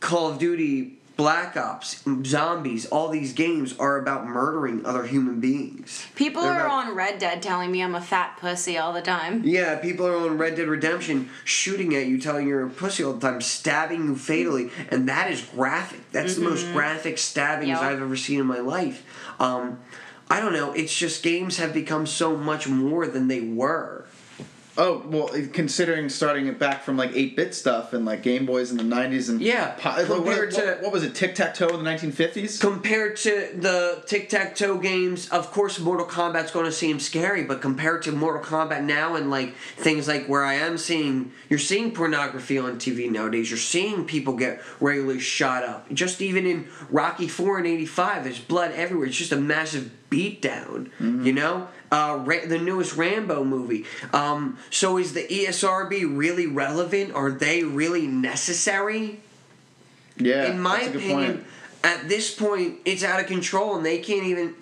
Call of Duty, Black Ops, Zombies, all these games are about murdering other human beings. People They're are about- on Red Dead telling me I'm a fat pussy all the time. Yeah, people are on Red Dead Redemption shooting at you, telling you're a pussy all the time, stabbing you fatally, and that is graphic. That's the most graphic stabbings Yep. I've ever seen in my life. Um, I don't know. It's just games have become so much more than they were. Oh well, considering starting it back from like eight bit stuff and like Game Boys in the nineties and Yeah, po- compared what- to- what was it, tic tac toe in the nineteen fifties? Compared to the tic tac toe games, of course, Mortal Kombat's going to seem scary, but compared to Mortal Kombat now and like things like where I am seeing, you're seeing pornography on TV nowadays. You're seeing people get regularly shot up. Just even in Rocky Four and '85, there's blood everywhere. It's just a massive beatdown. You mm-hmm. know, uh, Ra- the newest Rambo movie. Um, so is the ESRB really relevant? Are they really necessary? Yeah, in my that's a good opinion, at this point, it's out of control, and they can't even.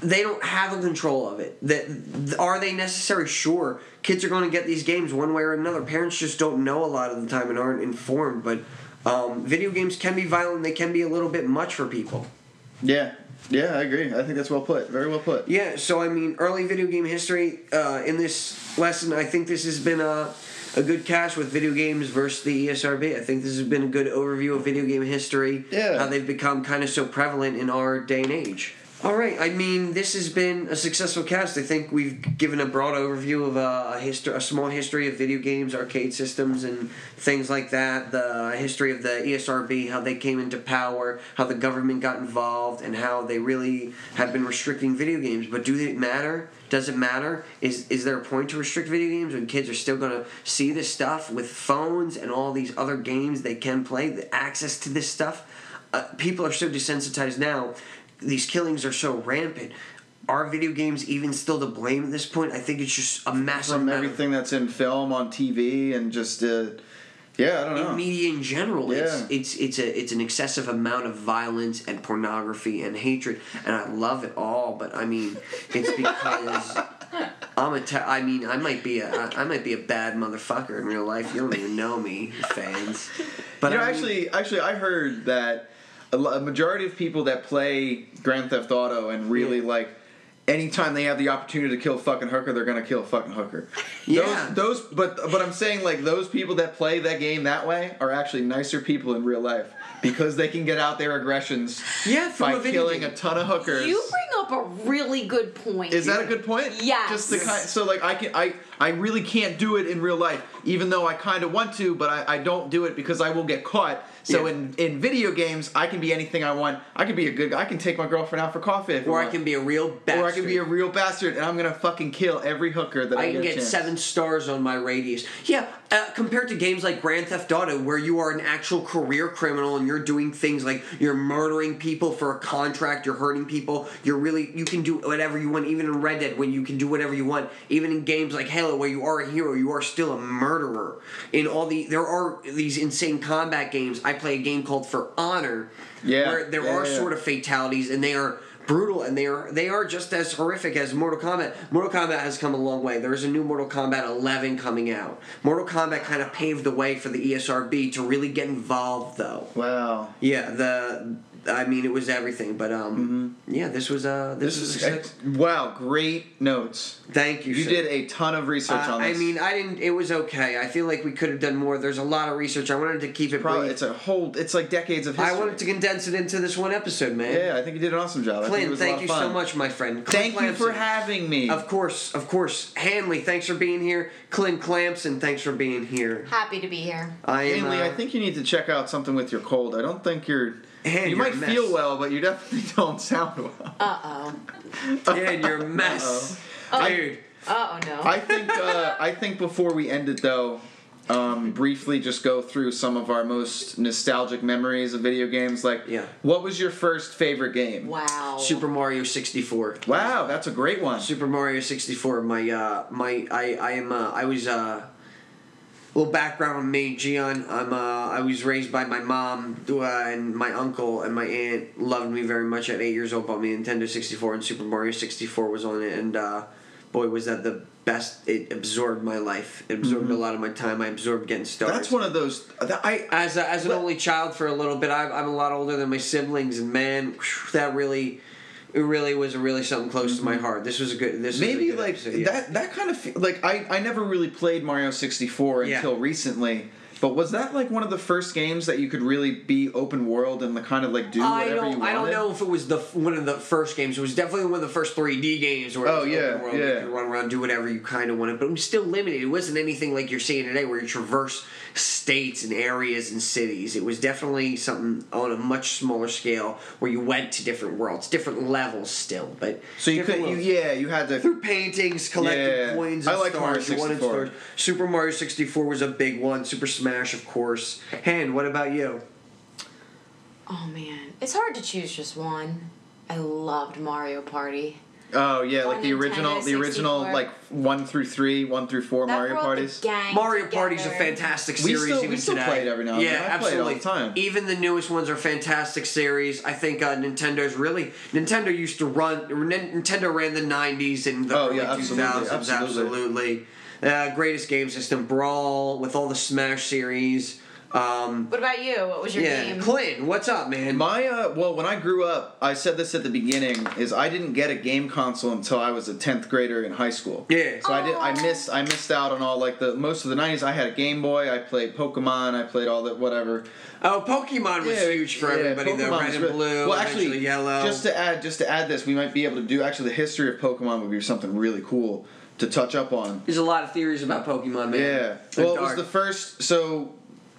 They don't have a control of it. That are they necessary? Sure, kids are going to get these games one way or another. Parents just don't know a lot of the time and aren't informed. But um, video games can be violent. They can be a little bit much for people. Yeah, yeah, I agree. I think that's well put. Very well put. Yeah, so I mean, early video game history. Uh, in this lesson, I think this has been a, a good cast with video games versus the ESRB. I think this has been a good overview of video game history. Yeah. How they've become kind of so prevalent in our day and age. All right, I mean, this has been a successful cast. I think we've given a broad overview of a, a history, a small history of video games, arcade systems, and things like that. The history of the ESRB, how they came into power, how the government got involved, and how they really have been restricting video games. But do they matter? Does it matter? Is is there a point to restrict video games when kids are still gonna see this stuff with phones and all these other games they can play? The access to this stuff, uh, people are so desensitized now. These killings are so rampant. Are video games even still to blame at this point? I think it's just a massive From amount of- everything that's in film, on TV, and just uh, yeah, I don't know. in media in general. It's Yeah. it's it's a it's an excessive amount of violence and pornography and hatred, and I love it all. But I mean, it's because I'm a te- I mean, I might be a I I might be a bad motherfucker in real life. You don't even know me, fans. But you know, I mean- actually, actually, I heard that a, a majority of people that play Grand Theft Auto and really like. Anytime they have the opportunity to kill a fucking hooker, they're gonna kill a fucking hooker. Yeah. Those, those, but but I'm saying like those people that play that game that way are actually nicer people in real life because they can get out their aggressions Yeah, by a killing game. a ton of hookers. You bring up a really good point. Is that a good point? Yes. Just the kind. So like I can I I really can't do it in real life, even though I kind of want to, but I, I don't do it because I will get caught. So Yeah. in in video games, I can be anything I want. I can be a good. guy. I can take my girlfriend out for coffee. If or I can be a real bastard. Or I can be a real bastard, and I'm gonna fucking kill every hooker that I, I can get, get seven stars on my radius. Yeah, uh, compared to games like Grand Theft Auto, where you are an actual career criminal and you're doing things like you're murdering people for a contract, you're hurting people, you're really you can do whatever you want. Even in Red Dead, when you can do whatever you want. Even in games like Halo, where you are a hero, you are still a murderer. In all the there are these insane combat games. I play a game called For Honor, Yeah, where there yeah, are yeah. sort of fatalities and they are brutal and they are they are just as horrific as Mortal Kombat. Mortal Kombat has come a long way. There's a new Mortal Kombat 11 coming out. Mortal Kombat kind of paved the way for the ESRB to really get involved though. Wow. Yeah, the I mean, it was everything. But um, yeah, this was uh, this, This was is a wow, great notes. Thank you. You sir. did a ton of research Uh, on this. I mean, I didn't. It was okay. I feel like we could have done more. There's a lot of research. I wanted to keep it Probably, brief. it's a whole. It's like decades of history. I wanted to condense it into this one episode, man. Yeah, I think you did an awesome job. I think it Clint, was a lot thank you fun. so much, my friend. Clint Thank you for having me. Of course, of course. Hanly, thanks for being here. Clint Clampson, thanks for being here. Happy to be here. I am. Hanly, uh, I think you need to check out something with your cold. I don't think you're. Han, you might mess. feel well, but you definitely don't sound well. Uh oh. Dan, you're a mess, dude. Uh oh no. I think. Uh, I think before we end it though, um, briefly just go through some of our most nostalgic memories of video games. Like, Yeah. what was your first favorite game? wow. Super Mario 64. Wow, that's a great one. Super Mario 64. My uh, my I I am uh, I was uh. Little background on me, Gian. I'm uh, I was raised by my mom uh, and my uncle and my aunt loved me very much. At eight years old, bought me Nintendo 64 and Super Mario 64 was on it, and uh, boy was that the best. It absorbed my life. It absorbed a lot of my time. I absorbed getting stars. Mm-hmm. That's one of those. that- I as a, as an only child for a little bit, I, I'm a lot older than my siblings, and man, that really, it really was really something close to my heart. This was a good. This Mm-hmm. maybe good like episode, yeah. that that kind of like I I never really played Mario 64 Yeah. until recently. But was that like one of the first games that you could really be open world and like kind of like do I whatever you wanted? I don't know if it was the one of the first games. It was definitely one of the first 3D games where it Oh, was yeah, open world. You could run around, do whatever you kind of wanted, but it was still limited. It wasn't anything like you're seeing today, where you traverse states and areas and cities. It was definitely something on a much smaller scale, where you went to different worlds, different levels still, but So you could you yeah you had to through paintings, collected Yeah. coins, I like Mario stars. you wanted 64. stars. Super Mario 64 was a big one. Super Smash, of course. Hand, what about you? Oh man, it's hard to choose just one. I loved Mario Party. oh yeah like On the original the original 64. like one through three one through four That Mario brought parties. The gang Mario together. Party's a fantastic We series still- we even still today. play it every now and yeah, then. I play it all absolutely. the time. Even the newest ones are fantastic series. I think uh, Nintendo's really Nintendo used to run. Nintendo ran the '90s and the Oh, early yeah, absolutely, 2000s. absolutely. absolutely. Uh, greatest game system, Brawl with all the Smash series. Um, What about you? What was your yeah, game? Clint, what's up, man? My uh, well, when I grew up, I said this at the beginning, is I didn't get a game console until I was a tenth grader in high school. Yeah. So I did. I missed. I missed out on all like the most of the '90s. I had a Game Boy. I played Pokemon. I played all that whatever. Oh, Pokemon was huge for yeah, everybody. though. Red and re- blue, Well, actually, eventually yellow. just to add, just to add this, we might be able to do actually the history of Pokemon would be something really cool to touch up on. There's a lot of theories about Pokemon, man. Yeah. They're Well, it was the first. So,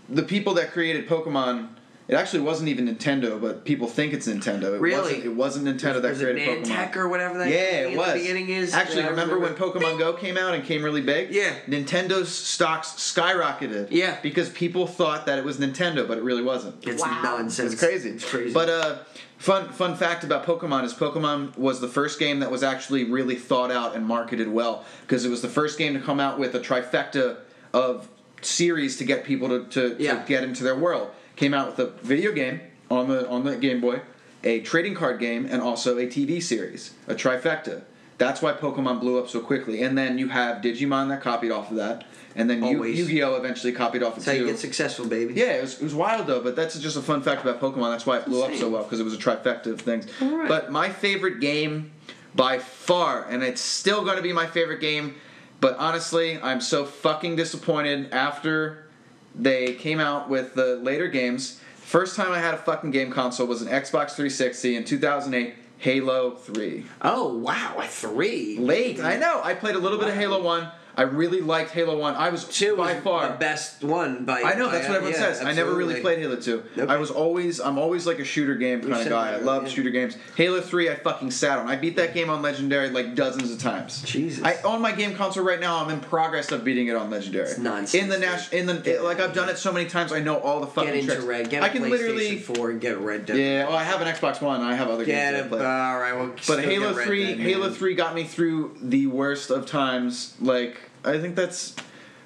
the people that created Pokemon, it actually wasn't even Nintendo, but people think it's Nintendo. It Really? Wasn't, it wasn't Nintendo that was it created Pokemon. Niantic or whatever that yeah, in it the was. beginning is? Actually, Yeah, I remember, when Pokemon Go came out and came really big? Yeah. Nintendo's stocks skyrocketed. Yeah. Because people thought that it was Nintendo, but it really wasn't. It's Wow. nonsense. It's crazy. It's crazy. But uh, fun fun fact about Pokemon is Pokemon was the first game that was actually really thought out and marketed well because it was the first game to come out with a trifecta of series to get people to, to, Yeah. to get into their world. Came out with a video game on the on the Game Boy, a trading card game, and also a TV series, a trifecta. That's why Pokemon blew up so quickly. And then you have Digimon that copied off of that, and then Yu- Always. Yu-Gi-Oh eventually copied off of That's how you too. get successful, baby. Yeah, it was, it was wild though, but that's just a fun fact about Pokemon. That's why it blew up so well because it was a trifecta of things. Alright. But my favorite game by far, and it's still going to be my favorite game, but honestly, I'm so fucking disappointed after they came out with the later games. First time I had a fucking game console was an Xbox 360 in 2008, Halo 3. Oh wow, a three. Late, I know. I played a little bit of Halo 1. I really liked Halo 1. I was Two by was far the best one by. I know by- that's what everyone yeah, says. I never really played Halo Two. Okay. I was always I'm always like a shooter game kind of guy. I love yeah. shooter games. Halo Three I fucking sat on. I beat that game on Legendary like dozens of times. Jesus. I own my game console right now. I'm in progress of beating it on Legendary. It's nonsense, In the. Nash in the Get like I've done it so many times. I know all the fucking Get into tricks. red. Get a I can literally. Four and get Red Dead. Yeah, well, I have an Xbox One. I have other Get games. play. All right. Well, But Halo Three, Halo. Three got me through the worst of times. Like I think that's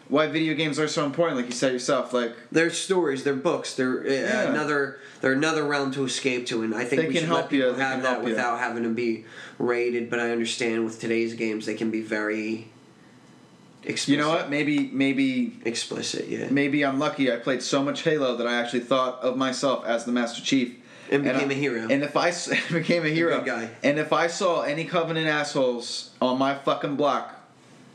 why video games are so important. Like you said yourself, like They're stories. They're books. They're uh, Yeah. another. They're another realm to escape to, and I think They we can should help let people you, have that help you. without having to be rated. But I understand with today's games, they can be very. Explicit. you know what? Maybe maybe Explicit, yeah. maybe I'm lucky. I played so much Halo that I actually thought of myself as the Master Chief. And I- became a hero. And if I became a hero, good guy. and if I saw any Covenant assholes on my fucking block,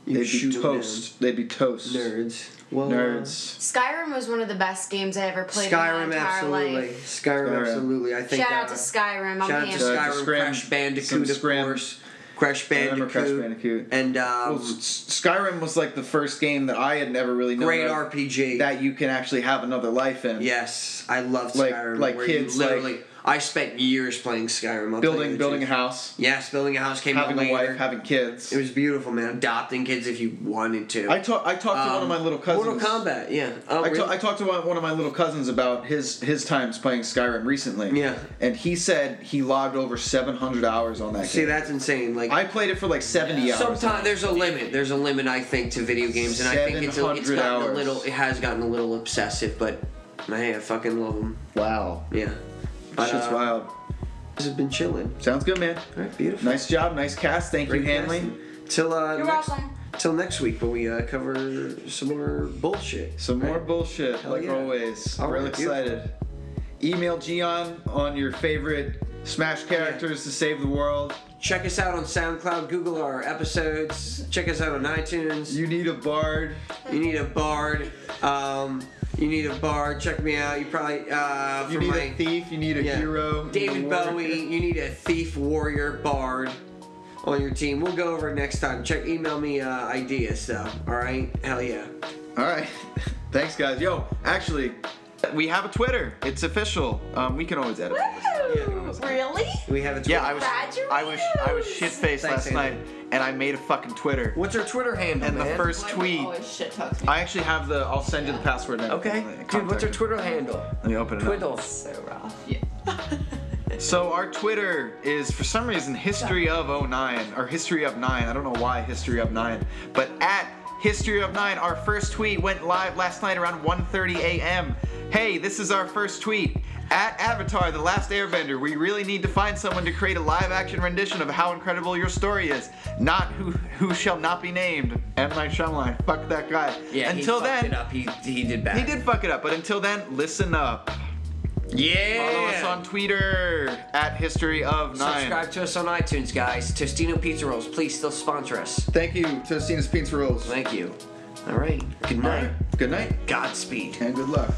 You they'd shoot be 'em toast. They'd be toast. Nerds. Well, uh, Nerds. Skyrim was one of the best games I ever played in my Skyrim, entire absolutely. life. Skyrim, Skyrim. absolutely. I think. Shout out uh, to Skyrim. I'm Shout out to Pam. Shout out Skyrim, Scrim. Crash Bandicoot, of course. Crash Bandicoot. Crash Bandicoot. And um, Well, Skyrim was like the first game that I had never really known great of RPG. that you can actually have another life in. yes, I love Like- Skyrim. like where kids, you literally. like- I spent years playing Skyrim. I'll building building a house, Yes, building a house came having a wife, having kids. It was beautiful, man. Adopting kids if you wanted to. I talked. I talked to one of Um, my little cousins. Mortal Kombat, yeah. Oh, I, really? ta- I talked to one, of my little cousins about his his times playing Skyrim recently. Yeah. and he said he logged over 700 hours on that See, game. that's insane. Like I played it for like 70 hours. Sometimes there's a limit. There's a limit, I think, to video games, and I think it's, a, it's 700 gotten a little. It has gotten a little obsessive, but hey, I fucking love them. Wow, Yeah. But, shit's uh, wild. This has been chilling. Sounds good, man. All right, beautiful. Nice job, nice cast. Thank Great you, Hanly. Till uh, You're next, welcome. Till next week, when we uh, cover some more bullshit. Some more bullshit, Hell like yeah. always. All Real right, beautiful. excited. Email Gian on your favorite Smash characters to save the world. Check us out on SoundCloud. Google our episodes. Check us out on iTunes. You need a bard. You need a bard. Um, you need a bard. Check me out. You probably uh, You for need my, a thief. You need a Yeah. hero. David. Bowie. You need a thief, warrior, bard on your team. We'll go over it next time. Check. Email me uh, ideas though. All right. Hell yeah. All right. Thanks, guys. Yo, actually, we have a Twitter. It's official. Um, we can always edit. Woo! Really? We have a. Twitter. Yeah, I was, Roger I was, I was shit faced Thanks, last night, and I made a fucking Twitter. What's your Twitter handle, And the man? first tweet, shit talks me. I actually have the. I'll send you the password now. Okay, dude. What's our Twitter handle? Let me open it. up. Twiddle. So rough. Yeah. So our Twitter is for some reason history of 09 or history of 9. I don't know why history of 9, but at history of 9 our first tweet went live last night around 1:30 a.m. Hey, this is our first tweet. At Avatar The Last Airbender, we really need to find someone to create a live action rendition of how incredible your story is. Not who who shall not be named. M. Night Shyamalan. Fuck that guy. Yeah. Until he fucked then, it up. He he did bad. he did fuck it up, but until then, listen up. Yeah. Follow us on Twitter at History of Nine. Subscribe to us on iTunes, guys. Tostino Pizza Rolls, please still sponsor us. Thank you, Tostina's Pizza Rolls. Thank you. All right. Good night. Good night Godspeed. and good luck.